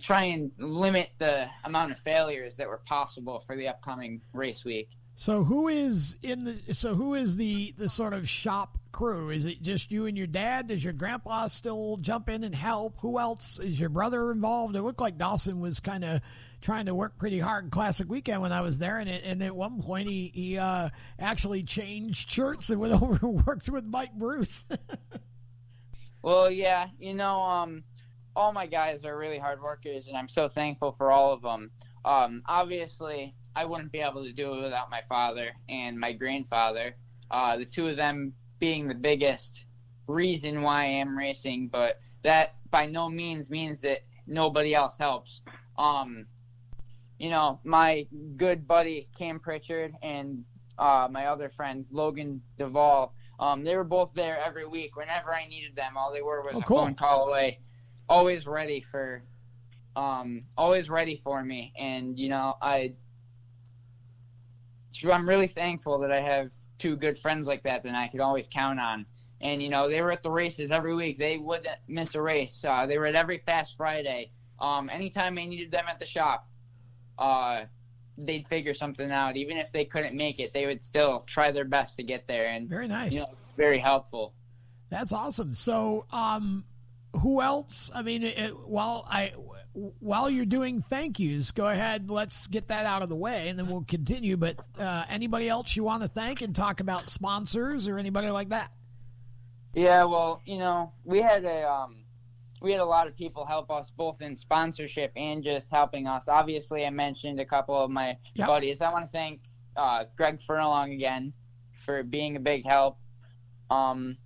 try and limit the amount of failures that were possible for the upcoming race week. So who is in the so who is the the sort of shop crew? Is it just you and your dad? Does your grandpa still jump in and help? Who else is your brother involved? It looked like Dawson was kind of trying to work pretty hard Classic Weekend when I was there, and it, and at one point he he uh, actually changed shirts and went *laughs* over and worked with Mike Bruce. *laughs* well, yeah, you know, um, all my guys are really hard workers, and I'm so thankful for all of them. Um, obviously, I wouldn't be able to do it without my father and my grandfather. Uh, the two of them being the biggest reason why I am racing, but that by no means means that nobody else helps. Um, you know, my good buddy Cam Pritchard and uh, my other friend Logan Duvall, um, they were both there every week whenever I needed them. All they were was oh, a cool. phone call away, always ready for, um, always ready for me. And you know, I I'm really thankful that I have two good friends like that that I could always count on. And you know, they were at the races every week. They wouldn't miss a race. Uh, they were at every Fast Friday. Um, anytime I needed them at the shop, uh, they'd figure something out. Even if they couldn't make it, they would still try their best to get there. And very nice. You know, very helpful. That's awesome. So, um, who else? I mean, it, while I while you're doing thank yous, go ahead. Let's get that out of the way, and then we'll continue. But uh, anybody else you want to thank and talk about sponsors or anybody like that? Yeah, well, you know, we had a um, we had a lot of people help us both in sponsorship and just helping us. Obviously, I mentioned a couple of my yep. buddies. I want to thank uh, Greg Furlong again for being a big help. Um,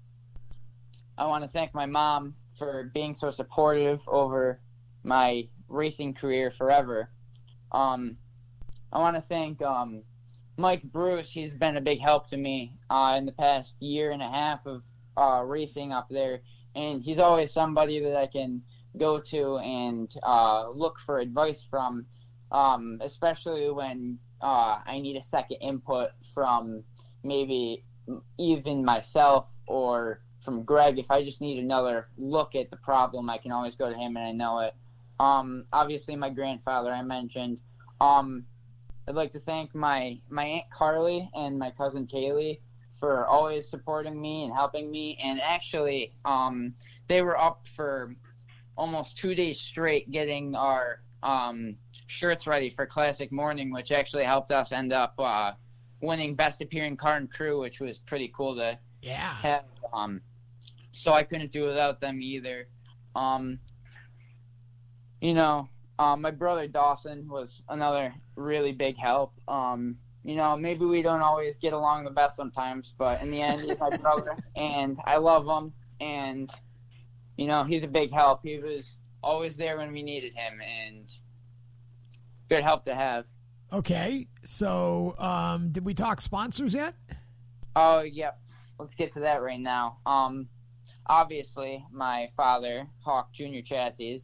I want to thank my mom for being so supportive over my racing career forever. Um, I want to thank um, Mike Bruce. He's been a big help to me uh, in the past year and a half of uh, racing up there, and he's always somebody that I can go to and uh, look for advice from, um, especially when uh, I need a second input from maybe even myself or from Greg. If I just need another look at the problem, I can always go to him and I know it. Um, obviously, my grandfather I mentioned. Um, I'd like to thank my my aunt Carly and my cousin Kaylee for always supporting me and helping me. And actually, um, they were up for almost two days straight getting our um, shirts ready for Classic Morning, which actually helped us end up uh, winning Best Appearing Car and Crew, which was pretty cool to yeah. have. Um, so I couldn't do without them either. Um, you know, um, my brother Dawson was another really big help. Um, you know, maybe we don't always get along the best sometimes, but in the end, he's my *laughs* brother, and I love him. And you know, he's a big help. He was always there when we needed him, and good help to have. Okay, so um, did we talk sponsors yet? Oh, yep. Let's get to that right now. Um, obviously, my father, Hawk Junior Chassis,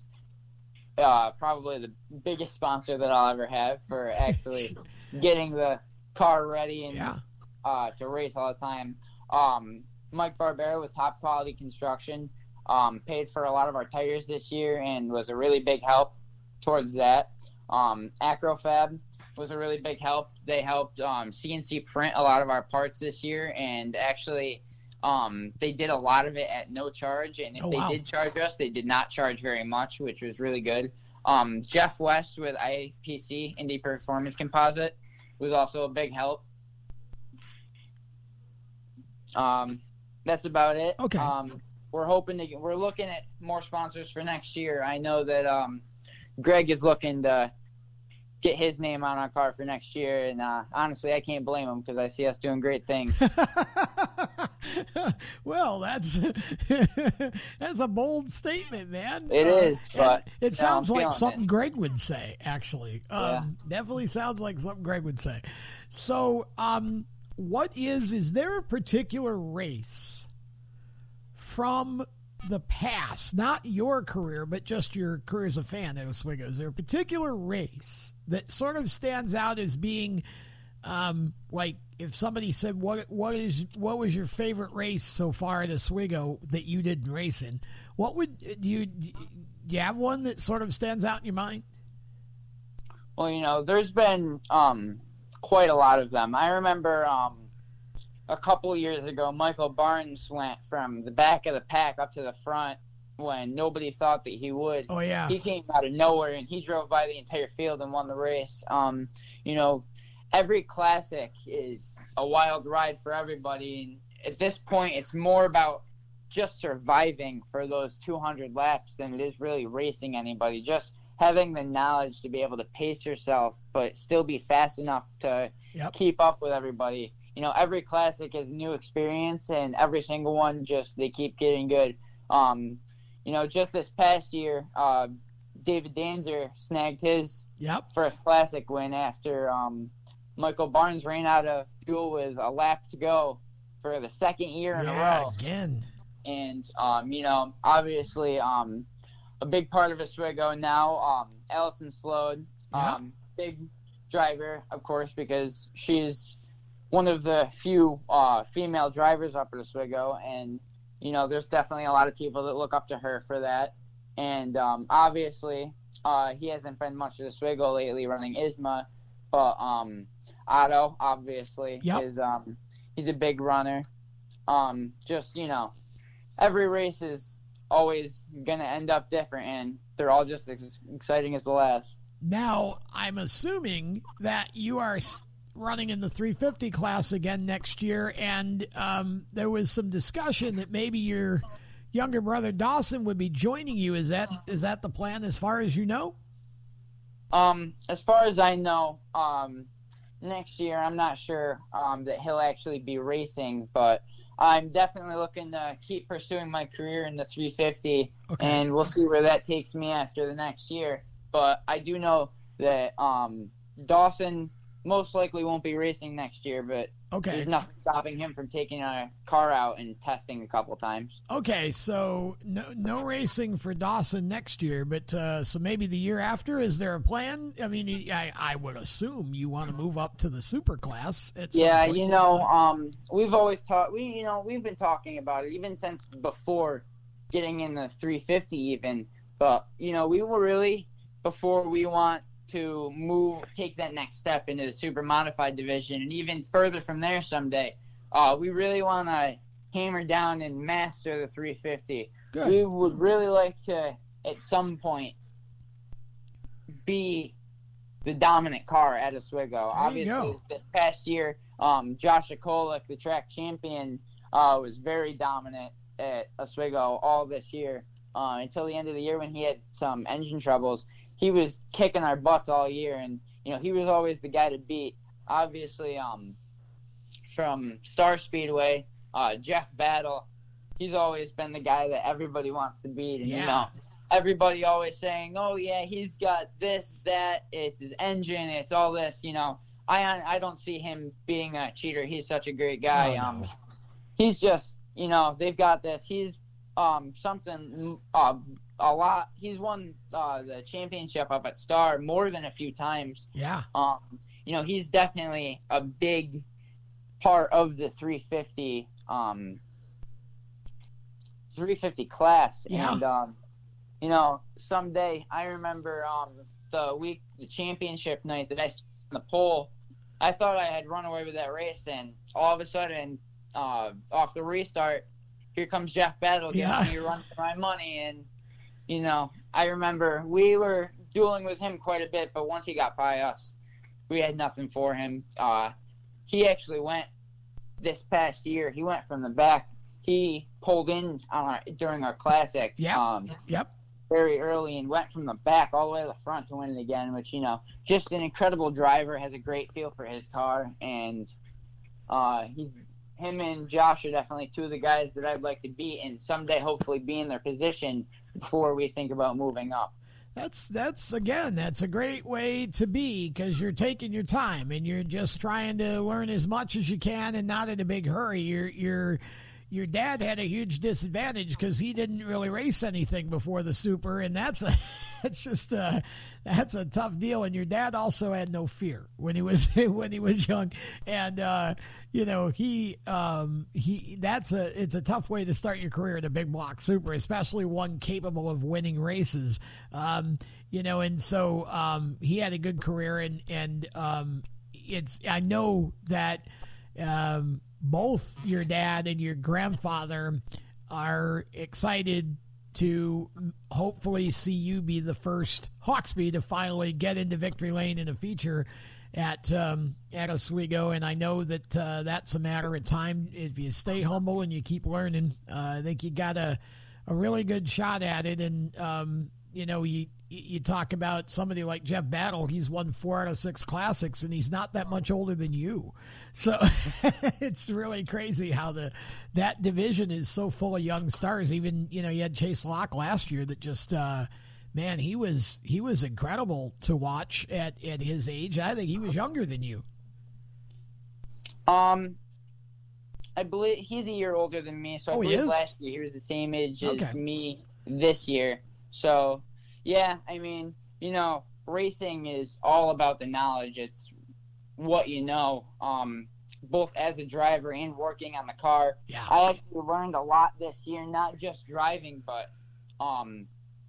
uh, probably the biggest sponsor that I'll ever have for actually *laughs* getting the car ready and Yeah. uh, to race all the time. Um, Mike Barbera with Top Quality Construction um, paid for a lot of our tires this year and was a really big help towards that. Um, Acrofab was a really big help. They helped um, CNC print a lot of our parts this year, and actually, um, they did a lot of it at no charge. And if Oh, they wow. did charge us, they did not charge very much, which was really good. Um, Jeff West with IPC Indy Performance Composite was also a big help. Um, that's about it. Okay. Um, we're hoping to get, we're looking at more sponsors for next year. I know that um, Greg is looking to get his name on our car for next year, and uh, honestly, I can't blame him because I see us doing great things. *laughs* well, that's *laughs* that's a bold statement, man. It It is, but, it sounds I'm like something it. Greg would say. Actually, um, definitely sounds like something Greg would say. So, um, what is is there a particular race from the past, not your career, but just your career as a fan at Oswego? Is there a particular race that sort of stands out as being um, like if somebody said what what is what was your favorite race so far at Oswego that you didn't race in? What would do you do you have one that sort of stands out in your mind? Well, you know, there's been um, quite a lot of them. I remember um, a couple years ago, Michael Barnes went from the back of the pack up to the front when nobody thought that he would. Oh yeah, He came out of nowhere and he drove by the entire field and won the race. Um, you know, every classic is a wild ride for everybody. And at this point, it's more about just surviving for those 200 laps than it is really racing anybody. Just having the knowledge to be able to pace yourself, but still be fast enough to Yep. keep up with everybody. You know, every classic is a new experience, and every single one just they keep getting good. Um, you know, just this past year, uh, David Danzer snagged his yep, first classic win after um, Michael Barnes ran out of fuel with a lap to go for the second year in a row again. and um, you know, obviously, um, a big part of Oswego now. Um, Allison Slode, Yeah. um, big driver, of course, because she's one of the few uh, female drivers up at Oswego, and you know, there's definitely a lot of people that look up to her for that. And um, obviously, uh, he hasn't been much of Oswego lately, running ISMA, but um, Otto obviously Yep. is um, he's a big runner. Um, just you know, every race is always gonna end up different, and they're all just as exciting as the last. Now I'm assuming that you are running in the 350 class again next year, and um, there was some discussion that maybe your younger brother Dawson would be joining you. Is that is that the plan as far as you know? Um, as far as I know, um, next year I'm not sure um, that he'll actually be racing, but I'm definitely looking to keep pursuing my career in the 350, Okay. and we'll see where that takes me after the next year. But I do know that um, Dawson most likely won't be racing next year, but Okay. there's nothing stopping him from taking a car out and testing a couple times. Okay. So no no racing for Dawson next year, but uh, so maybe the year after. Is there a plan? I mean, I I would assume you want to move up to the super class. Yeah, you know, um, we've always talked. We, you know, we've been talking about it even since before getting in the 350, even. But you know, we were really before we want to move, take that next step into the super modified division, and even further from there someday. Uh, we really want to hammer down and master the 350. Good. We would really like to, at some point, be the dominant car at Oswego. Obviously, this past year, um, Josh Akolik, the track champion, uh, was very dominant at Oswego all this year uh, until the end of the year when he had some engine troubles. He was kicking our butts all year, and you know he was always the guy to beat. Obviously, um, from Star Speedway, uh, Jeff Battle, he's always been the guy that everybody wants to beat, and you know everybody always saying, "Oh yeah, he's got this, that. It's his engine. It's all this." You know, I I don't see him being a cheater. He's such a great guy. Oh, no. Um, he's just you know they've got this. He's um something uh, a lot. He's won uh, the championship up at Star more than a few times. Yeah. Um, you know, he's definitely a big part of the 350 um 350 class Yeah. and um you know someday i remember um the week the championship night that i stood on the pole i thought i had run away with that race and all of a sudden uh off the restart here comes jeff battle giving Yeah. me a run for my money and you know i remember we were dueling with him quite a bit but once he got by us we had nothing for him uh he actually went this past year he went from the back he pulled in on our, during our classic Yep. um, Yep. very early and went from the back all the way to the front to win it again which you know just an incredible driver has a great feel for his car and uh, he's him and josh are definitely two of the guys that i'd like to beat and someday hopefully be in their position before we think about moving up That's that's again that's a great way to be because you're taking your time and you're just trying to learn as much as you can and not in a big hurry. Your your your dad had a huge disadvantage because he didn't really race anything before the super, and that's a *laughs* *laughs* that's just a that's a tough deal. And your dad also had no fear when he was *laughs* when he was young, and uh, you know he um, he that's a it's a tough way to start your career in a big block super, especially one capable of winning races. Um, you know, and so um, he had a good career, and and um, it's I know that um, both your dad and your grandfather are excited to hopefully see you be the first Hawksby to finally get into victory lane in a feature at um, at Oswego, and I know that uh, that's a matter of time. If you stay humble and you keep learning, uh, I think you got a a really good shot at it. And um, you know, you you talk about somebody like Jeff Battle. He's won four out of six classics, and he's not that much older than you. So *laughs* it's really crazy how the that division is so full of young stars. Even you know, you had Chase Locke last year that just. Uh, Man, he was he was incredible to watch at, at his age. I think he was younger than you. Um, I believe he's a year older than me, so I Oh, believe last year he was the same age Okay. as me this year. So, yeah, I mean, you know, racing is all about the knowledge. It's what you know, um, both as a driver and working on the car. Yeah. I actually learned a lot this year, not just driving, but um,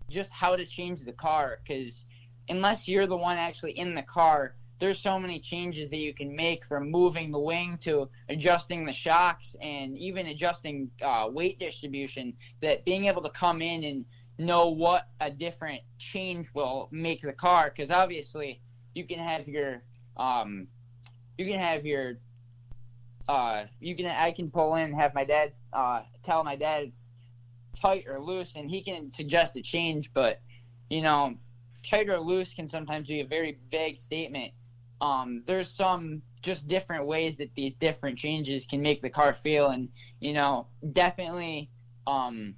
just how to change the car. Because unless you're the one actually in the car, there's so many changes that you can make from moving the wing to adjusting the shocks and even adjusting uh, weight distribution. That being able to come in and know what a different change will make the car. Because obviously, you can have your um, you can have your uh, you can I can pull in and have my dad uh, tell my dad it's tight or loose, and he can suggest a change. But you know, tight or loose can sometimes be a very vague statement. Um, there's some just different ways that these different changes can make the car feel, and you know, definitely um,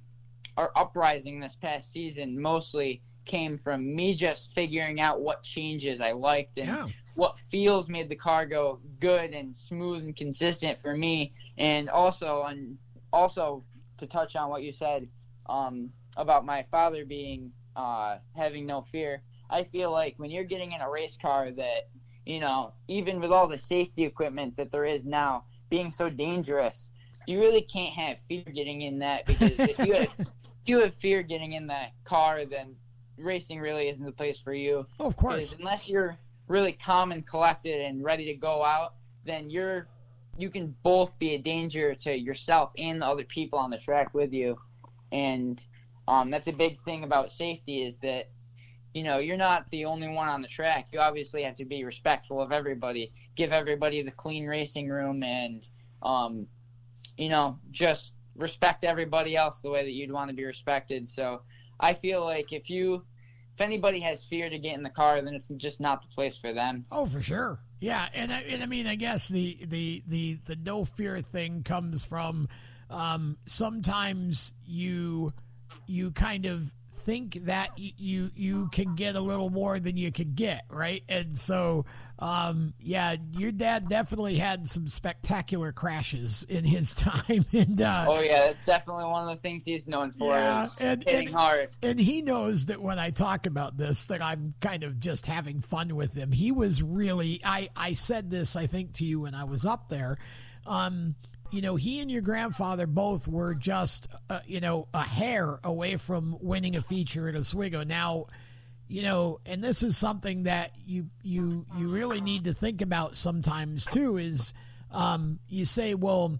our uprising this past season mostly came from me just figuring out what changes I liked and Yeah. What feels made the car go good and smooth and consistent for me and also on also to touch on what you said um, about my father being uh, having no fear i feel like when you're getting in a race car that you know even with all the safety equipment that there is now being so dangerous you really can't have fear getting in that because if you have, *laughs* if you have fear getting in that car then racing really isn't the place for you Oh, of course. because unless you're really calm and collected and ready to go out, then you're you can both be a danger to yourself and the other people on the track with you. And um, that's a big thing about safety is that you know you're not the only one on the track. You obviously have to be respectful of everybody, give everybody the clean racing room, and um, you know just respect everybody else the way that you'd want to be respected. So I feel like if you if anybody has fear to get in the car, then it's just not the place for them. Oh, for sure. Yeah, and I, and I mean, I guess the the the the no fear thing comes from um, sometimes you you kind of think that you you can get a little more than you can get, right? And so, um, yeah, your dad definitely had some spectacular crashes in his *laughs* time, and uh, oh yeah, that's definitely one of the things he's known for Yeah, and- hitting and- hard. and he knows that when I talk about this, that I'm kind of just having fun with him. He was really, I, I said this, I think, to you when I was up there. Um, you know, he and your grandfather both were just, uh, you know, a hair away from winning a feature at Oswego. Now, you know, and this is something that you you you really need to think about sometimes too. Is um, you say, well,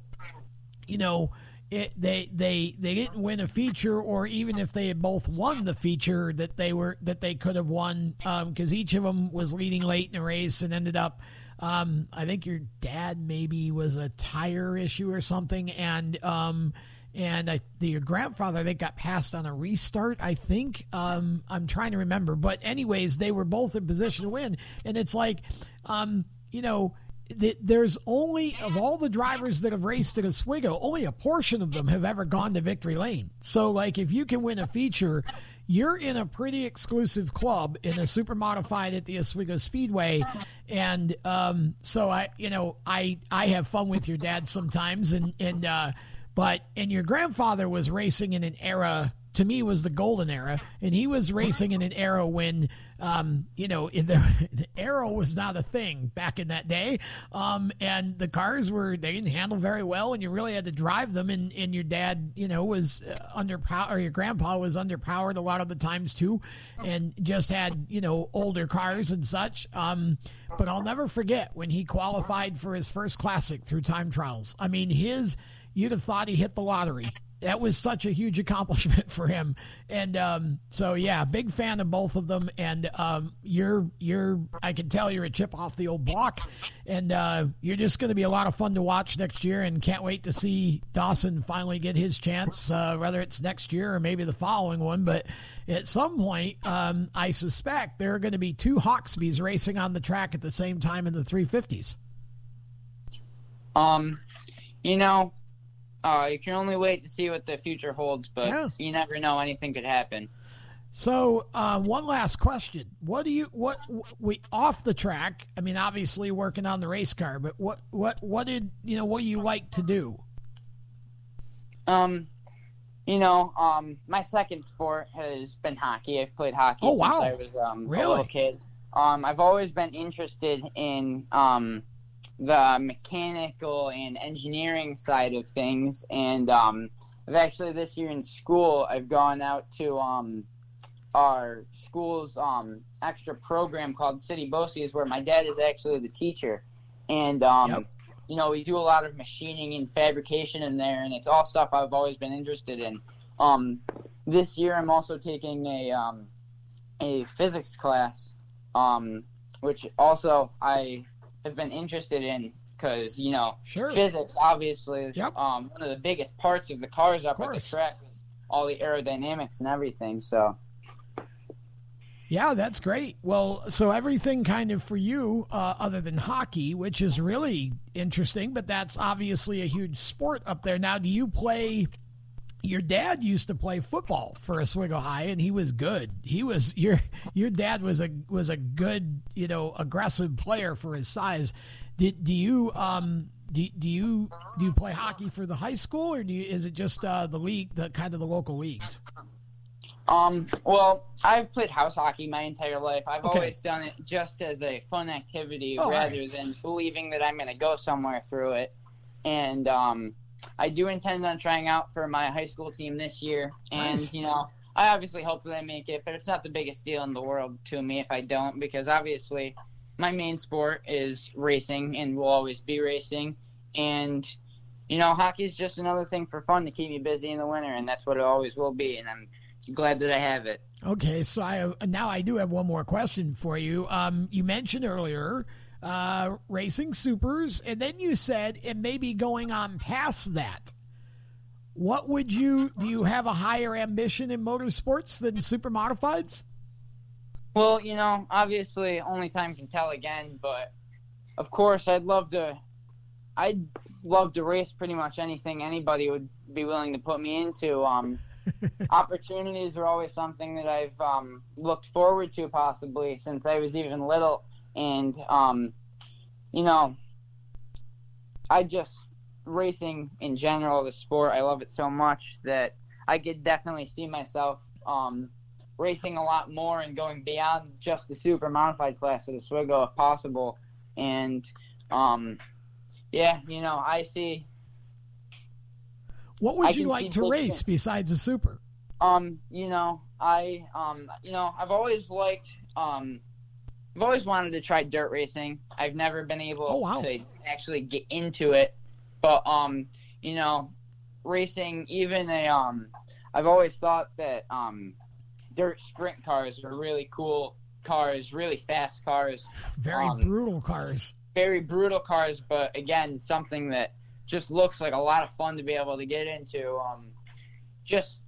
you know, it, they they they didn't win a feature, or even if they had both won the feature that they were that they could have won, because each of them was leading late in a race and ended up. Um, I think your dad maybe was a tire issue or something, and um, and I, your grandfather they got passed on a restart. I think um, I'm trying to remember, but anyways, they were both in position to win, and it's like, um, you know, th- there's only of all the drivers that have raced at Oswego, only a portion of them have ever gone to victory lane. So, like, if you can win a feature, you're in a pretty exclusive club in a super modified at the Oswego Speedway, and um, so I, you know, I I have fun with your dad sometimes, and and uh, but and your grandfather was racing in an era to me was the golden era, and he was racing in an era when, um, you know, the, *laughs* the arrow was not a thing back in that day, um, and the cars were they didn't handle very well, and you really had to drive them, and, and your dad, you know, was under power, or your grandpa was underpowered a lot of the times too, and just had you know older cars and such. Um, but I'll never forget when he qualified for his first classic through time trials. I mean, his you'd have thought he hit the lottery that was such a huge accomplishment *laughs* for him. And um, so, yeah, big fan of both of them. And um, you're you're I can tell you're a chip off the old block, and uh, you're just going to be a lot of fun to watch next year. And can't wait to see Dawson finally get his chance, uh, whether it's next year or maybe the following one. But at some point, um, I suspect there are going to be two Hawksbys racing on the track at the same time in the 350s. Um, you know, uh, you can only wait to see what the future holds, but Yeah. you never know; anything could happen. So, uh, one last question: What do you what we off the track? I mean, obviously working on the race car, but what what what did you know? What do you like to do? Um, you know, um, my second sport has been hockey. I've played hockey Oh, since wow. I was um, a Really? little kid. Um, I've always been interested in um, the mechanical and engineering side of things, and um, I've actually this year in school I've gone out to um, our school's um, extra program called CiTi BOCES, where my dad is actually the teacher, and um, Yep. you know we do a lot of machining and fabrication in there, and it's all stuff I've always been interested in. Um, this year I'm also taking a um, a physics class, um, which also I have been interested in because you know Sure. physics obviously Yep. um, one of the biggest parts of the cars up at the track, all the aerodynamics and everything. So. Yeah, that's great. Well, so everything kind of for you, uh, other than hockey, which is really interesting, but that's obviously a huge sport up there. Now, do you play? Your dad used to play football for Oswego High, and he was good. He was *laughs* your your dad was a was a good you know aggressive player for his size. Did do you um do, do you do you play hockey for the high school, or do you, is it just uh, the league, the kind of the local leagues? Um, well, I've played house hockey my entire life. I've Okay. always done it just as a fun activity Oh, rather right. than believing that I'm going to go somewhere through it. And um, I do intend on trying out for my high school team this year. And, Nice. you know, I obviously hope that I make it, but it's not the biggest deal in the world to me if I don't, because obviously my main sport is racing and will always be racing. And, you know, hockey is just another thing for fun to keep me busy in the winter, and that's what it always will be. And I'm glad that I have it. Okay, so I now I do have one more question for you. Um, you mentioned earlier uh, racing supers, and then you said it may be going on past that. What would you do? You have a higher ambition in motorsports than super modifieds? Well, you know, obviously only time can tell again, but of course I'd love to I'd love to race pretty much anything anybody would be willing to put me into. Um *laughs* opportunities are always something that I've um, looked forward to possibly since I was even little. And, um, you know, I just, racing in general, the sport, I love it so much that I could definitely see myself um, racing a lot more and going beyond just the super modified class of the Oswego if possible. And, um, yeah, you know, I see what would you like to race besides the super? Um, you know, I um, you know, I've always liked um, I've always wanted to try dirt racing. I've never been able oh, wow. to actually get into it, but um, you know, racing even a um, I've always thought that um, dirt sprint cars are really cool cars, really fast cars, very um, brutal cars, very brutal cars. But again, something that just looks like a lot of fun to be able to get into. Um, just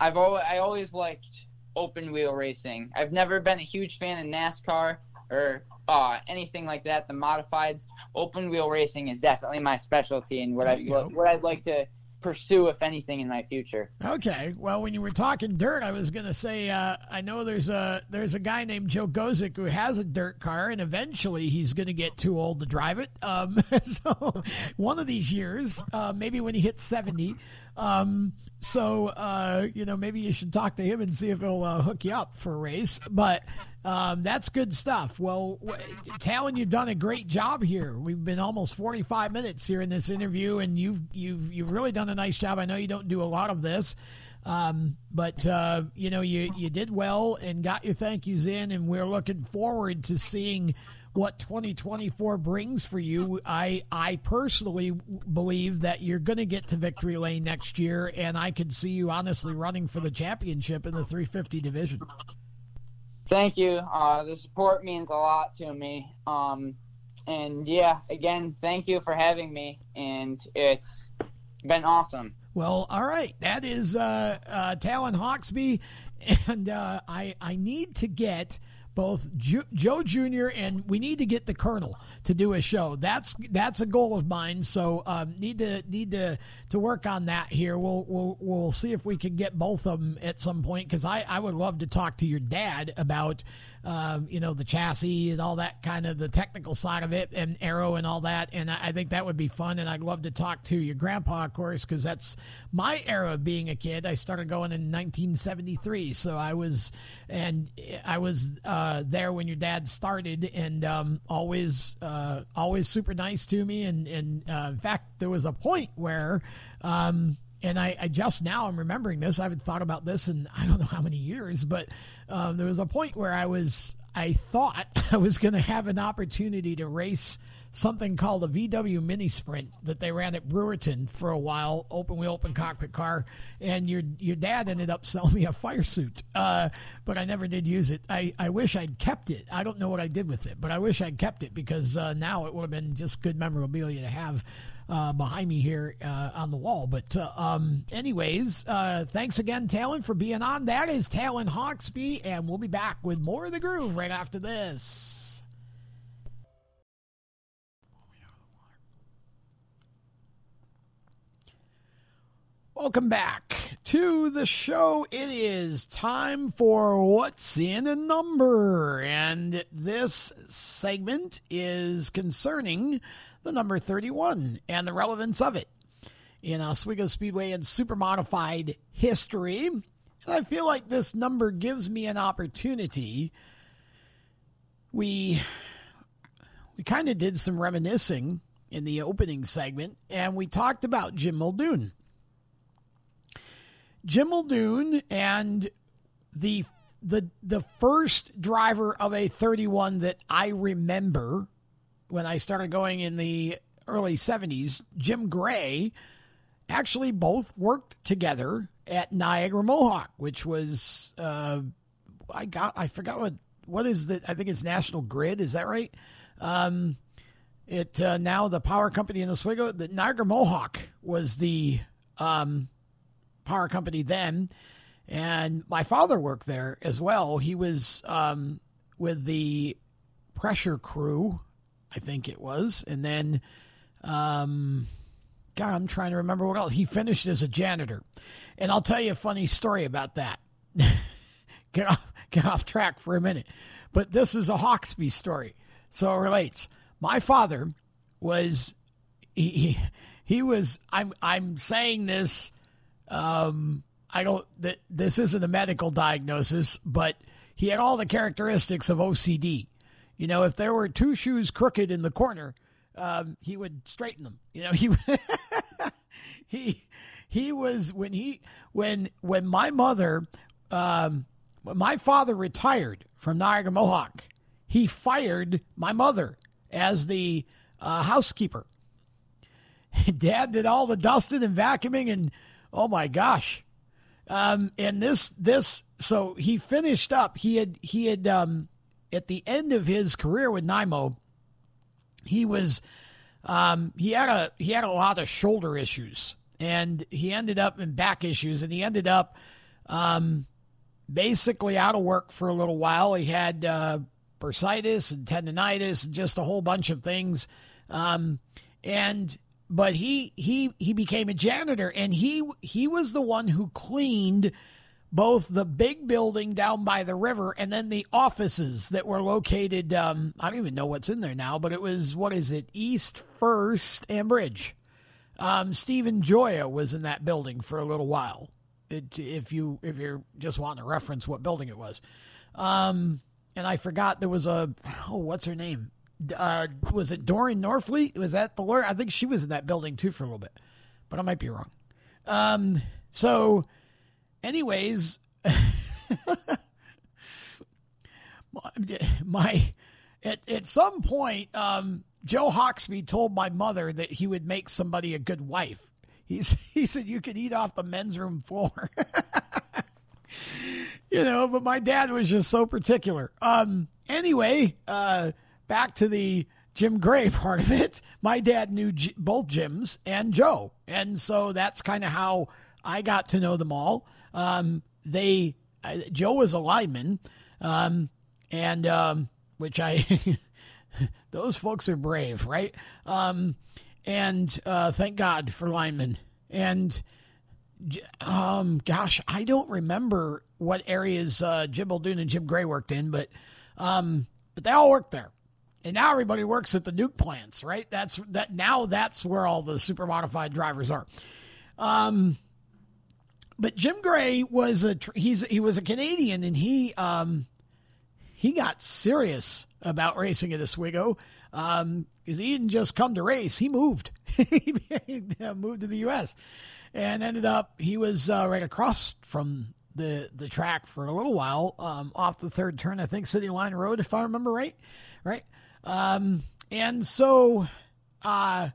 I've always I always liked open wheel racing. I've never been a huge fan of NASCAR or uh, anything like that. The modifieds, open wheel racing is definitely my specialty and what I what I'd like to pursue, if anything, in my future. Okay. Well, when you were talking dirt, I was going to say uh, I know there's a there's a guy named Joe Gosek who has a dirt car, and eventually he's going to get too old to drive it. Um, *laughs* so one of these years, uh, maybe when he hits seventy. Um, so uh, you know, maybe you should talk to him and see if he'll uh, hook you up for a race. But um, that's good stuff. Well, Talon, you've done a great job here. We've been almost 45 minutes here in this interview, and you've you've you've really done a nice job. I know you don't do a lot of this, um, but uh, you know you you did well and got your thank yous in, and we're looking forward to seeing what 2024 brings for you. I I personally believe that you're going to get to victory lane next year, and I could see you honestly running for the championship in the 350 division. Thank you. Uh, the support means a lot to me. Um, and yeah, again, thank you for having me, and it's been awesome. Well, all right, that is uh, uh, Talon Hawksby, *laughs* and uh, I I need to get both Joe Jr. and we need to get the Colonel to do a show. That's that's a goal of mine. So um, need to need to to work on that here. We'll we'll we'll see if we can get both of them at some point because I I would love to talk to your dad about um, you know, the chassis and all that kind of the technical side of it and arrow and all that. And I, I think that would be fun. And I'd love to talk to your grandpa, of course, because that's my era of being a kid. I started going in 1973. So I was, and I was uh, there when your dad started and um, always, uh, always super nice to me. And, and uh, in fact, there was a point where, um, and I, I, just now I'm remembering this. I haven't thought about this in I don't know how many years, but um, there was a point where I was I thought *laughs* I was going to have an opportunity to race something called a VW Mini Sprint that they ran at Brewerton for a while, open wheel, open cockpit car. And your your dad ended up selling me a fire suit, uh, but I never did use it. I, I wish I'd kept it. I don't know what I did with it, but I wish I'd kept it because uh, now it would have been just good memorabilia to have uh, behind me here uh, on the wall. But, uh, um, anyways, uh, thanks again, Talon, for being on. That is Talon Hawksby, and we'll be back with more of the groove right after this. Welcome back to the show. It is time for What's in a Number. And this segment is concerning the number 31 and the relevance of it in Oswego Speedway and super modified history. And I feel like this number gives me an opportunity. We we kind of did some reminiscing in the opening segment, and we talked about Jim Muldoon. Jim Muldoon and the the the first driver of a 31 that I remember when I started going in the early 70s, Jim Gray actually both worked together at Niagara Mohawk, which was uh, I got I forgot what what is the I think it's National Grid, is that right? Um, it uh, now the power company in Oswego, the Niagara Mohawk was the um, power company then, and my father worked there as well. He was um, with the pressure crew I think it was. And then um, God, I'm trying to remember what else. He finished as a janitor. And I'll tell you a funny story about that. *laughs* get off get off track for a minute. But this is a Hawksby story. So it relates. My father was he he, he was I'm I'm saying this um I don't that this isn't a medical diagnosis, but he had all the characteristics of OCD. You know, if there were two shoes crooked in the corner, um, he would straighten them. You know, he *laughs* he he was when he when when my mother um, when my father retired from Niagara Mohawk, he fired my mother as the uh, housekeeper. *laughs* Dad did all the dusting and vacuuming, and oh my gosh, um, and this this so he finished up. He had he had um, at the end of his career with NiMo, he was um, he had a he had a lot of shoulder issues, and he ended up in back issues, and he ended up um, basically out of work for a little while. He had uh, bursitis and tendonitis and just a whole bunch of things, um, and but he he he became a janitor and he he was the one who cleaned both the big building down by the river and then the offices that were located um, i don't even know what's in there now but it was what is it? East first and bridge. Um, stephen joya was in that building for a little while. It, if you if you're just wanting to reference what building it was. Um, and i forgot there was a oh what's her name uh, was it Doreen Norfleet? Was that the lawyer? I think she was in that building too for a little bit, but I might be wrong. Um, so, anyways, *laughs* my at at some point, um, Joe Hawksby told my mother that he would make somebody a good wife. He's *laughs* he said you could eat off the men's room floor. *laughs* you know, but my dad was just so particular. Um, anyway, uh back to the Jim Gray *laughs* part of it, my dad knew G- both Jims and Joe. And so that's kind of how I got to know them all. Um, they, I, Joe was a lineman, um, and, um, which I, *laughs* those folks are brave, right? Um, and, uh, thank God for linemen. And, um, gosh, I don't remember what areas, uh, Jim Muldoon and Jim Gray worked in, but, um, but they all worked there and now everybody works at the nuke plants, right? That's that now that's where all the super modified drivers are. Um, but Jim Gray was a he's he was a Canadian and he um he got serious about racing at Oswego um because he didn't just come to race he moved *laughs* he moved to the U.S. and ended up he was uh, right across from the the track for a little while um, off the third turn I think City Line Road if I remember right right um, and so, uh,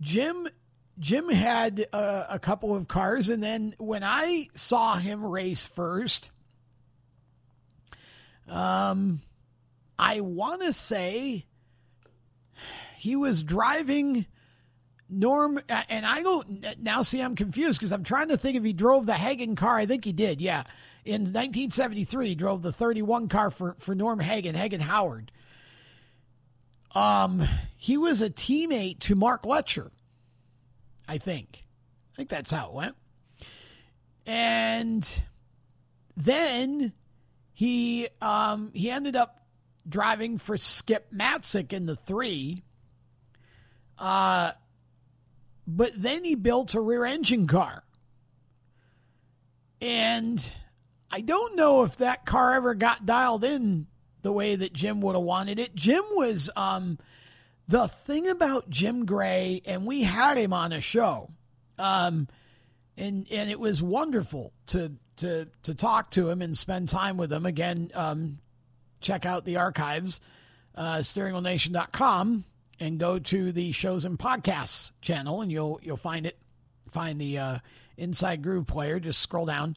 Jim Jim had a, a, couple of cars, and then when I saw him race first, um, I want to say he was driving Norm, and I don't now see I'm confused because I'm trying to think if he drove the Hagen car. I think he did, yeah. In 1973, he drove the 31 car for, for Norm Hagen, Hagen Howard. Um, he was a teammate to Mark Letcher, I think. I think that's how it went. And then he um, he ended up driving for Skip Matsick in the three. Uh, but then he built a rear engine car. And I don't know if that car ever got dialed in the way that Jim would have wanted it. Jim was um, the thing about Jim Gray, and we had him on a show, um, and and it was wonderful to to to talk to him and spend time with him. Again, um, check out the archives, uh, steeringwheelnation.com, and go to the shows and podcasts channel, and you'll you'll find it. Find the uh, Inside Groove player. Just scroll down.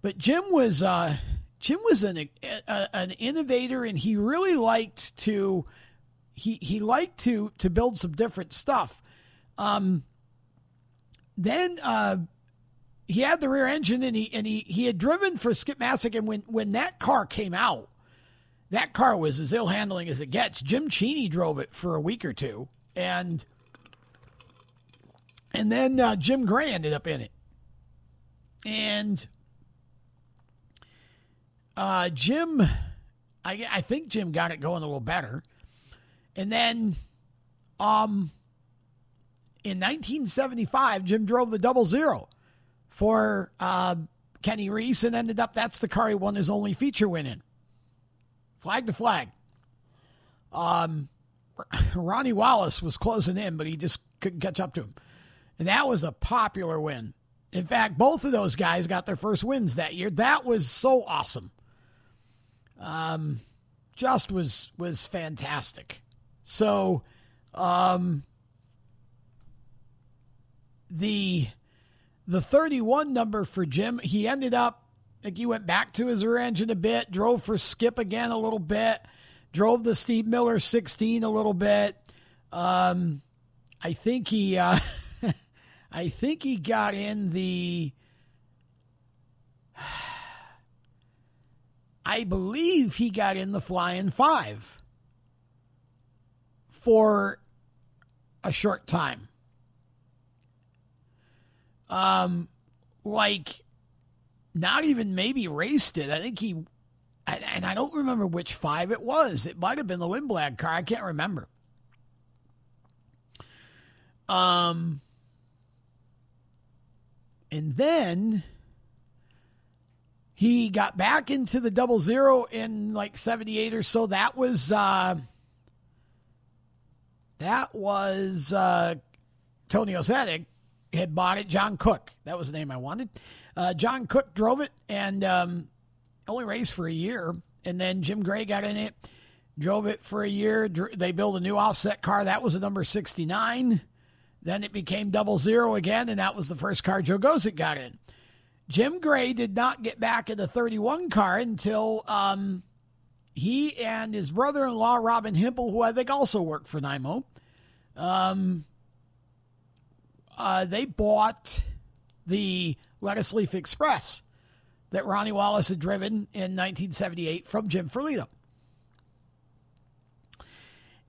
But Jim was. Uh, Jim was an a, an innovator, and he really liked to he he liked to to build some different stuff. Um, then uh, he had the rear engine, and he and he he had driven for Skip Matsick, and when when that car came out, that car was as ill handling as it gets. Jim Cheney drove it for a week or two, and And then uh, Jim Gray ended up in it. And uh, Jim, I, I think Jim got it going a little better. And then um, in 1975, Jim drove the double zero for uh, Kenny Reese and ended up that's the car he won his only feature win in. Flag to flag. Um, *laughs* Ronnie Wallace was closing in, but he just couldn't catch up to him. And that was a popular win. In fact, both of those guys got their first wins that year. That was so awesome. Um, just was was fantastic. So, um, the the 31 number for Jim, he ended up like he went back to his rear engine a bit, drove for Skip again a little bit, drove the Steve Miller 16 a little bit. Um, I think he, uh, *laughs* I think he got in the. I believe he got in the Flying Five for a short time. Um, like, not even maybe raced it. I think he, and I don't remember which five it was. It might have been the Lindblad car. I can't remember. Um, and then he got back into the double zero in like 78 or so. That was, uh, that was uh, Tony Osetic had bought it. John Cook, that was the name I wanted. Uh, John Cook drove it and um, only raced for a year. And then Jim Gray got in it, drove it for a year. They built a new offset car. That was a number 69. Then it became double zero again, and that was the first car Joe Gosek got in. Jim Gray did not get back in the 31 car until um, he and his brother in law, Robin Himple, who I think also worked for NiMo, um, uh, they bought the Lettuce Leaf Express that Ronnie Wallace had driven in 1978 from Jim Ferlito.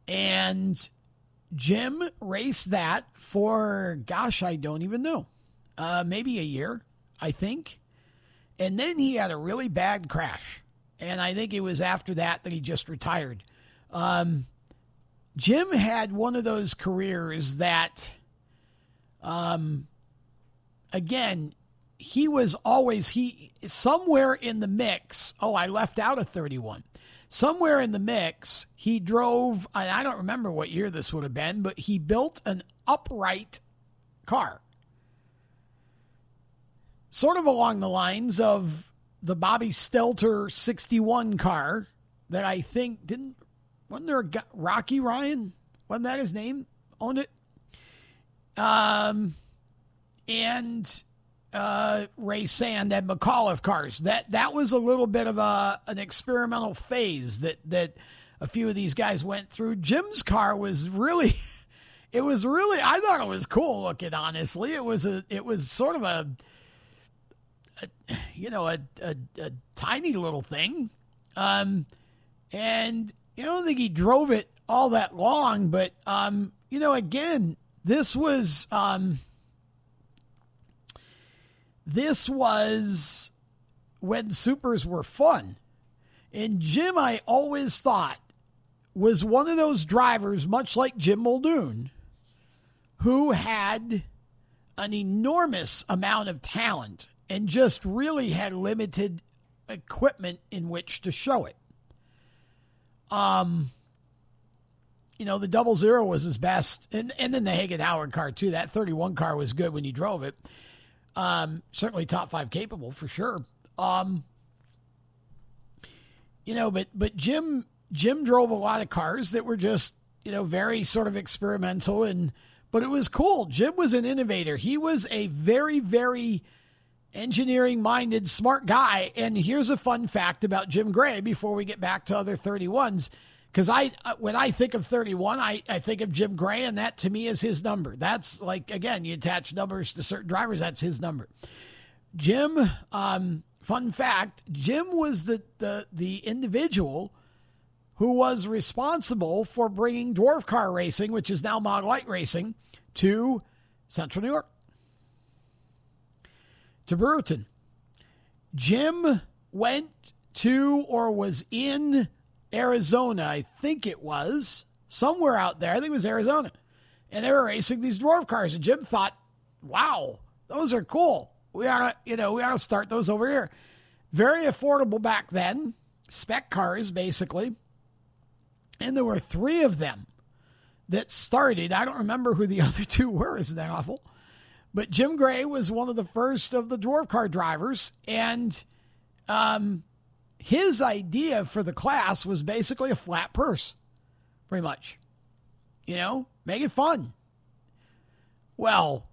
And Jim raced that for, gosh, I don't even know, uh, maybe a year, I think. And then he had a really bad crash. And I think it was after that that he just retired. Um, Jim had one of those careers that, um, again, he was always he somewhere in the mix. Oh, I left out a 31. Somewhere in the mix, he drove. I don't remember what year this would have been, but he built an upright car, sort of along the lines of the Bobby Stelter 61 car that I think didn't wasn't there a guy, Rocky Ryan? Wasn't that his name? Owned it. Um, and uh, Ray Sand and McAuliffe cars. That that was a little bit of a an experimental phase that that a few of these guys went through. Jim's car was really. *laughs* It was really, I thought it was cool looking. Honestly, it was a, it was sort of a, you know, a, a, a tiny little thing, um, and I don't think he drove it all that long, but um, you know, again, this was um, this was when supers were fun. And Jim, I always thought, was one of those drivers, much like Jim Muldoon, who had an enormous amount of talent and just really had limited equipment in which to show it. Um, you know, the double zero was his best, and and then the Hagen Howard car too. That thirty one car was good when he drove it. Um, certainly top five capable for sure. Um, you know, but but Jim Jim drove a lot of cars that were just you know very sort of experimental and but it was cool. Jim was an innovator. He was a very very engineering minded, smart guy. And here's a fun fact about Jim Gray before we get back to other 31s. Because I, uh, when I think of 31, I, I think of Jim Gray, and that to me is his number. That's like, again, you attach numbers to certain drivers, that's his number. Jim, um, fun fact Jim was the, the, the individual who was responsible for bringing dwarf car racing, which is now Model Light racing, to Central New York. To Brewerton. Jim went to or was in Arizona, I think it was, somewhere out there. I think it was Arizona. And they were racing these dwarf cars. And Jim thought, wow, those are cool. We ought to, you know, we ought to start those over here. Very affordable back then, spec cars, basically. And there were three of them that started. I don't remember who the *laughs* other two were. Isn't that awful? But Jim Gray was one of the first of the dwarf car drivers. And um, his idea for the class was basically a flat purse, pretty much. You know, make it fun. Well,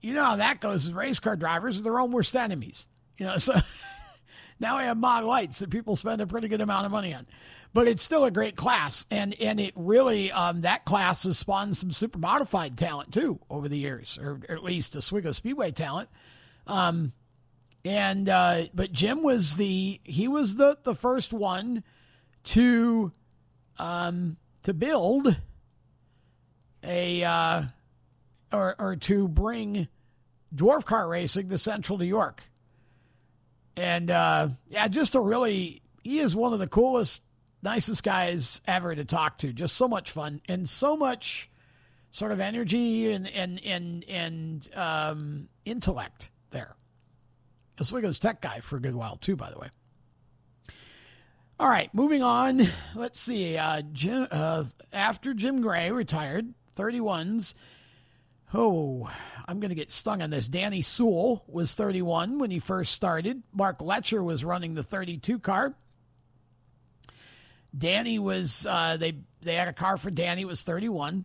you know how that goes. Race car drivers are their own worst enemies. You know, so *laughs* now we have mod lights that people spend a pretty good amount of money on. But it's still a great class, and and it really um, that class has spawned some super modified talent too over the years, or, or at least a Oswego Speedway talent. Um, and uh, but Jim was the he was the the first one to um, to build a uh, or or to bring dwarf car racing to Central New York. And uh, yeah, just a really he is one of the coolest, nicest guys ever to talk to. Just so much fun and so much sort of energy and and and and um, intellect there. Oswego's tech guy for a good while too, by the way. All right, moving on. Let's see. Uh, Jim, uh, after Jim Gray retired, 31s. Oh, I'm going to get stung on this. Danny Sewell was 31 when he first started. Mark Letcher was running the 32 car. Danny was uh, they they had a car for Danny was 31.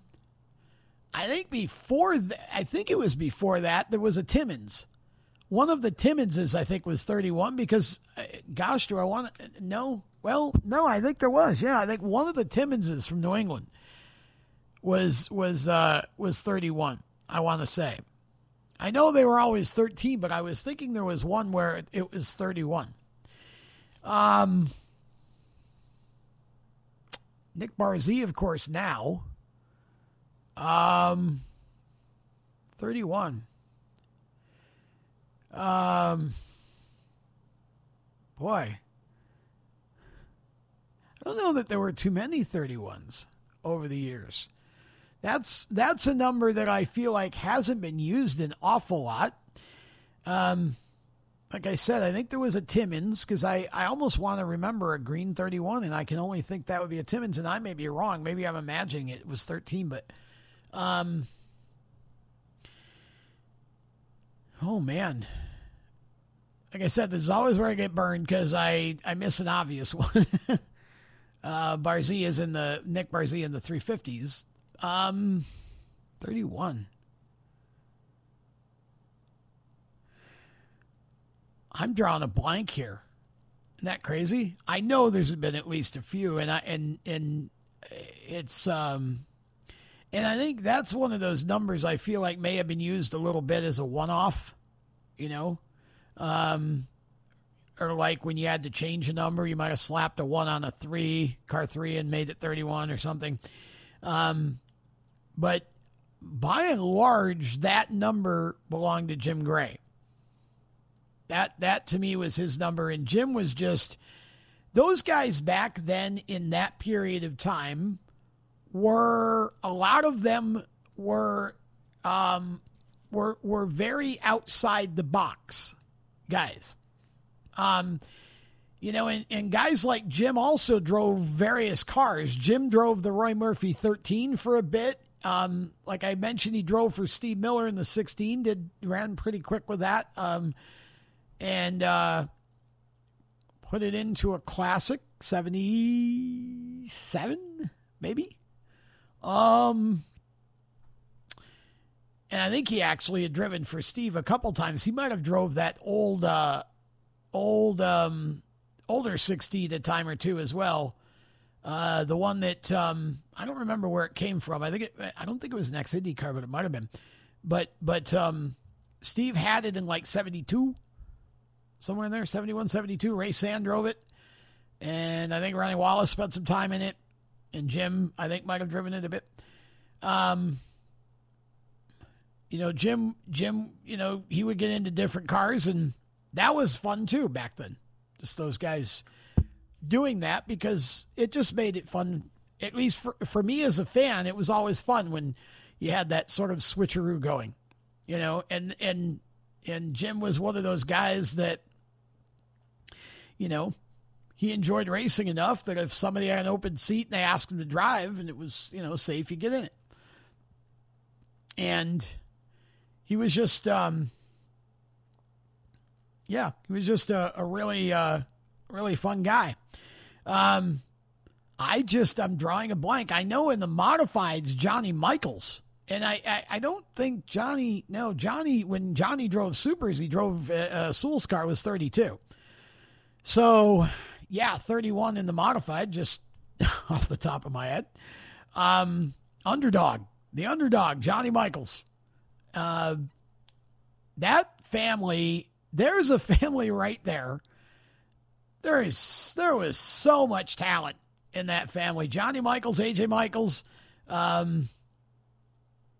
I think before th- I think it was before that there was a Timmons. One of the Timmonses I think was 31 because uh, gosh, do I want no? Well, no, I think there was. Yeah, I think one of the Timmonses from New England was was uh, was 31. I want to say. I know they were always 13, but I was thinking there was one where it was 31. Um, Nick Barzee, of course, now. Um, 31. Um, boy. I don't know that there were too many 31s over the years. That's that's a number that I feel like hasn't been used an awful lot. Um, like I said, I think there was a Timmons because I, I almost want to remember a green 31, and I can only think that would be a Timmons, and I may be wrong. Maybe I'm imagining it was 13, but um, oh man, like I said, this is always where I get burned because I I miss an obvious *laughs* one. uh, Barzee is in the Nick Barzee in the 350s. Um, 31. I'm drawing a blank here. Isn't that crazy? I know there's been at least a few, and I and and it's um, and I think that's one of those numbers I feel like may have been used a little bit as a one-off, you know, um, or like when you had to change a number, you might have slapped a one on a three, car three, and made it 31 or something. Um, but by and large, that number belonged to Jim Gray. That that to me was his number, and Jim was just those guys back then in that period of time were a lot of them were um, were were very outside the box guys. Um, you know, and, and guys like Jim also drove various cars. Jim drove the Roy Murphy 13 for a bit. Um, like I mentioned, he drove for Steve Miller in the 16. Did ran pretty quick with that, um, and uh, put it into a classic 77, maybe. Um, and I think he actually had driven for Steve a couple times. He might have drove that old, uh, old, um, older 60 a time or two as well. Uh, the one that um, I don't remember where it came from. I think it, I don't think it was an Xfinity car, but it might have been. But but um, Steve had it in like '72, somewhere in there, 71, 72. Ray Sand drove it, and I think Ronnie Wallace spent some time in it, and Jim I think might have driven it a bit. Um, you know, Jim, Jim, you know, he would get into different cars, and that was fun too back then. Just those guys doing that because it just made it fun. At least for for me as a fan, it was always fun when you had that sort of switcheroo going, you know. And and and Jim was one of those guys that, you know, he enjoyed racing enough that if somebody had an open seat and they asked him to drive and it was you know safe, he'd get in it. And he was just, um, yeah, he was just a, a really, uh, really fun guy. Um, I just, I'm drawing a blank. I know in the modifieds, Johnny Michaels. And I, I, I don't think Johnny, no, Johnny, when Johnny drove Supers, he drove, uh, uh, Soul's car was 32. So, yeah, 31 in the modified, just *laughs* off the top of my head. Um, underdog, the underdog, Johnny Michaels. Uh, that family, there's a family right there. There is there was so much talent in that family. Johnny Michaels, AJ Michaels. Um,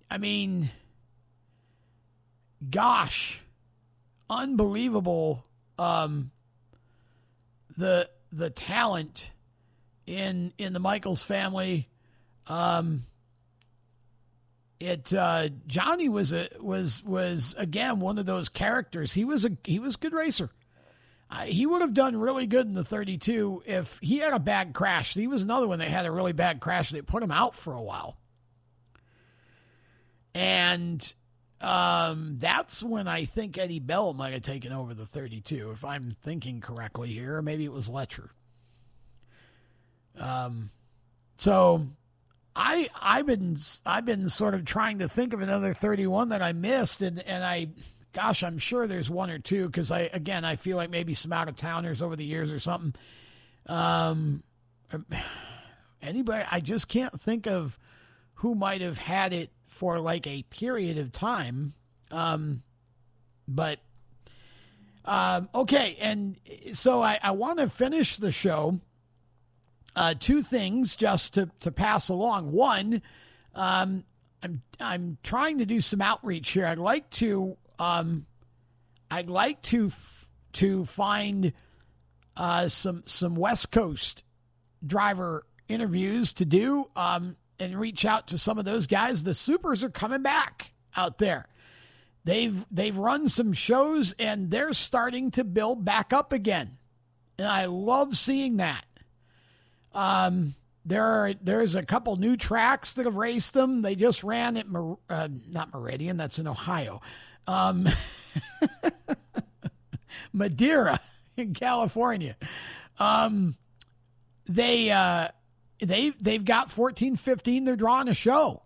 I mean, gosh, unbelievable. Um, the the talent in in the Michaels family. Um, it uh, Johnny was a was was again one of those characters. He was a he was a good racer. Uh, he would have done really good in the 32 if he had a bad crash. He was another one that had a really bad crash. They put him out for a while, and um, that's when I think Eddie Bell might have taken over the 32, if I'm thinking correctly here. Maybe it was Letcher. Um, so I I've been I've been sort of trying to think of another 31 that I missed and and I gosh I'm sure there's one or two because I again I feel like maybe some out of towners over the years or something. Um, *sighs* anybody I just can't think of who might have had it for like a period of time. Um, but um, okay, and so I, I want to finish the show uh, two things just to, to pass along. One, um, I'm I'm trying to do some outreach here. I'd like to um, I'd like to f- to find uh, some some West Coast driver interviews to do um, and reach out to some of those guys. The supers are coming back out there. They've they've run some shows and they're starting to build back up again, and I love seeing that. Um, there are there's a couple new tracks that have raced them. They just ran at Mer, uh, not Meridian, that's in Ohio. Um, *laughs* Madera in California. Um, they uh, they they've got 14 15 they're drawing a show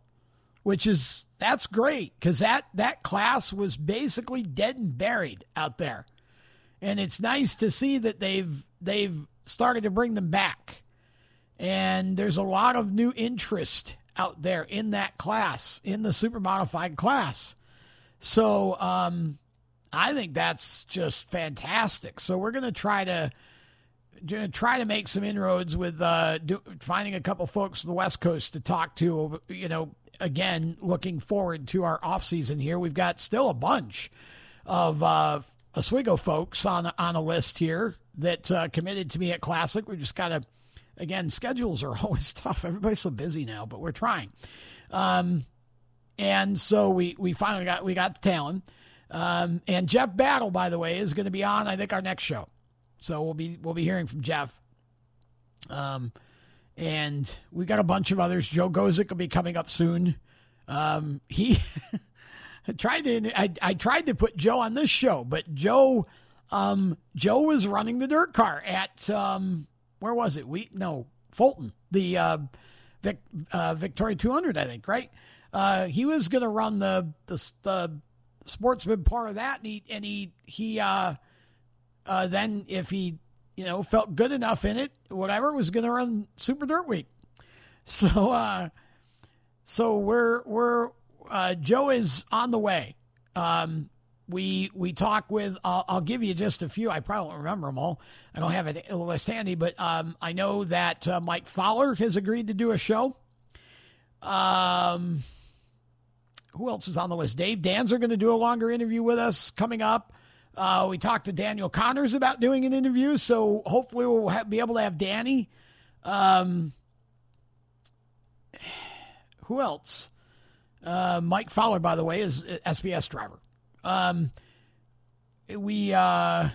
which is that's great because that that class was basically dead and buried out there and it's nice to see that they've they've started to bring them back and there's a lot of new interest out there in that class, in the super modified class. So um, I think that's just fantastic. So we're going to try to to try to make some inroads with uh, do, finding a couple folks from the West Coast to talk to. You know, again, looking forward to our off season here. We've got still a bunch of uh, Oswego folks on on a list here that uh, committed to me at Classic. We just got to again, schedules are *laughs* always tough. Everybody's so busy now, but we're trying. Um, and so we we finally got we got the talent. Um, and Jeff Battle, by the way, is going to be on. I think our next show. So we'll be we'll be hearing from Jeff. Um, and we got a bunch of others. Joe Gosek will be coming up soon. Um, he *laughs* tried to I, I tried to put Joe on this show, but Joe um, Joe was running the dirt car at um, where was it? We no Fulton, the uh, Vic, uh, Victoria 200, I think, right? Uh, he was going to run the, the the sportsman part of that, and he and he he uh, uh, then if he you know felt good enough in it, whatever, was going to run Super Dirt Week. *laughs* So uh, so we're we're uh, Joe is on the way. Um, we we talk with. I'll, I'll, give you just a few. I probably won't remember them all. I don't have it list handy, but um, I know that uh, Mike Fowler has agreed to do a show. Um, who else is on the list? Dave Danzer going to do a longer interview with us coming up. Uh, we talked to Daniel Connors about doing an interview, so hopefully we'll be able to have Danny. Um, who else? Uh, Mike Fowler, by the way, is SBS driver. Um, we, uh,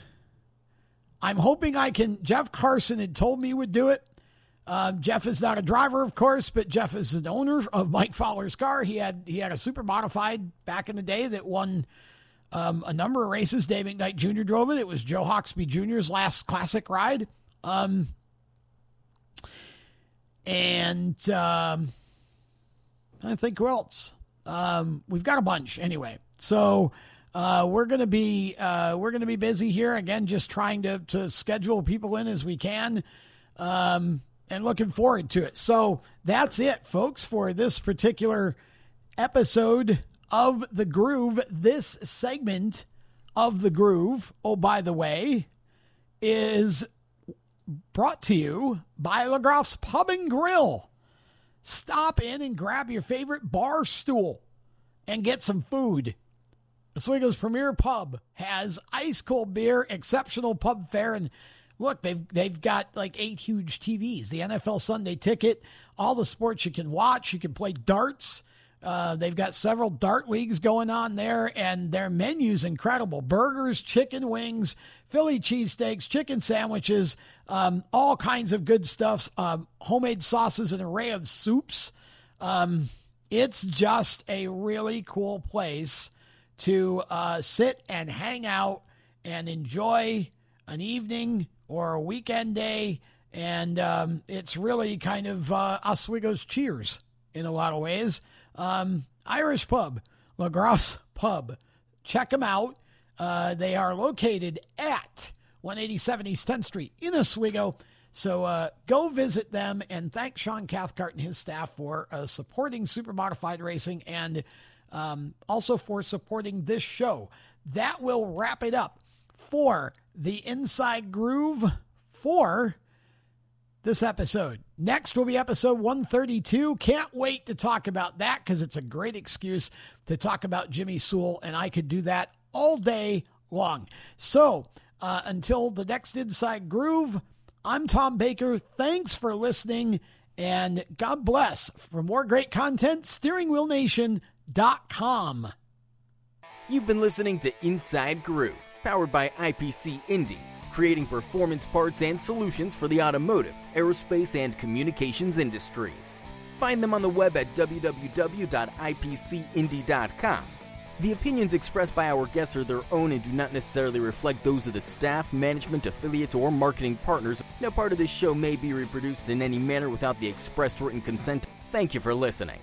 I'm hoping I can. Jeff Carson had told me would do it. Um, Jeff is not a driver, of course, but Jeff is an owner of Mike Fowler's car. He had he had a super modified back in the day that won um, a number of races. Dave McKnight Jr. drove it. It was Joe Hawksby Jr.'s last classic ride. Um, and um, I think who else? Um, we've got a bunch anyway. So uh, we're gonna be uh, we're gonna be busy here again, just trying to to schedule people in as we can, um, and looking forward to it. So that's it, folks, for this particular episode of the Groove. This segment of the Groove. Oh, by the way, is brought to you by LeGroff's Pub and Grill. Stop in and grab your favorite bar stool and get some food. Oswego's premier pub has ice cold beer, exceptional pub fare, and look, they've they've got like eight huge TVs, the NFL Sunday Ticket, all the sports you can watch. You can play darts. Uh, they've got several dart leagues going on there, and their menu's incredible: burgers, chicken wings, Philly cheesesteaks, chicken sandwiches, um, all kinds of good stuff, um, homemade sauces, and an array of soups. Um, it's just a really cool place to uh, sit and hang out and enjoy an evening or a weekend day. And um, it's really kind of uh, Oswego's cheers in a lot of ways. Um, Irish Pub, LaGroff's Pub. Check them out. Uh, they are located at 187 East 10th Street in Oswego. So uh, go visit them and thank Sean Cathcart and his staff for uh, supporting Super Modified Racing and um, also for supporting this show. That will wrap it up for the Inside Groove for this episode. Next will be episode 132. Can't wait to talk about that because it's a great excuse to talk about Jimmy Sewell, and I could do that all day long. So uh, until the next Inside Groove, I'm Tom Baker. Thanks for listening, and God bless. For more great content, steeringwheelnation.com. You've been listening to Inside Groove, powered by IPC Indy, creating performance parts and solutions for the automotive, aerospace, and communications industries. Find them on the web at www.ipcindy.com the opinions expressed by our guests are their own and do not necessarily reflect those of the staff, management, affiliate, or marketing partners. No part of this show may be reproduced in any manner without the expressed written consent. Thank you for listening.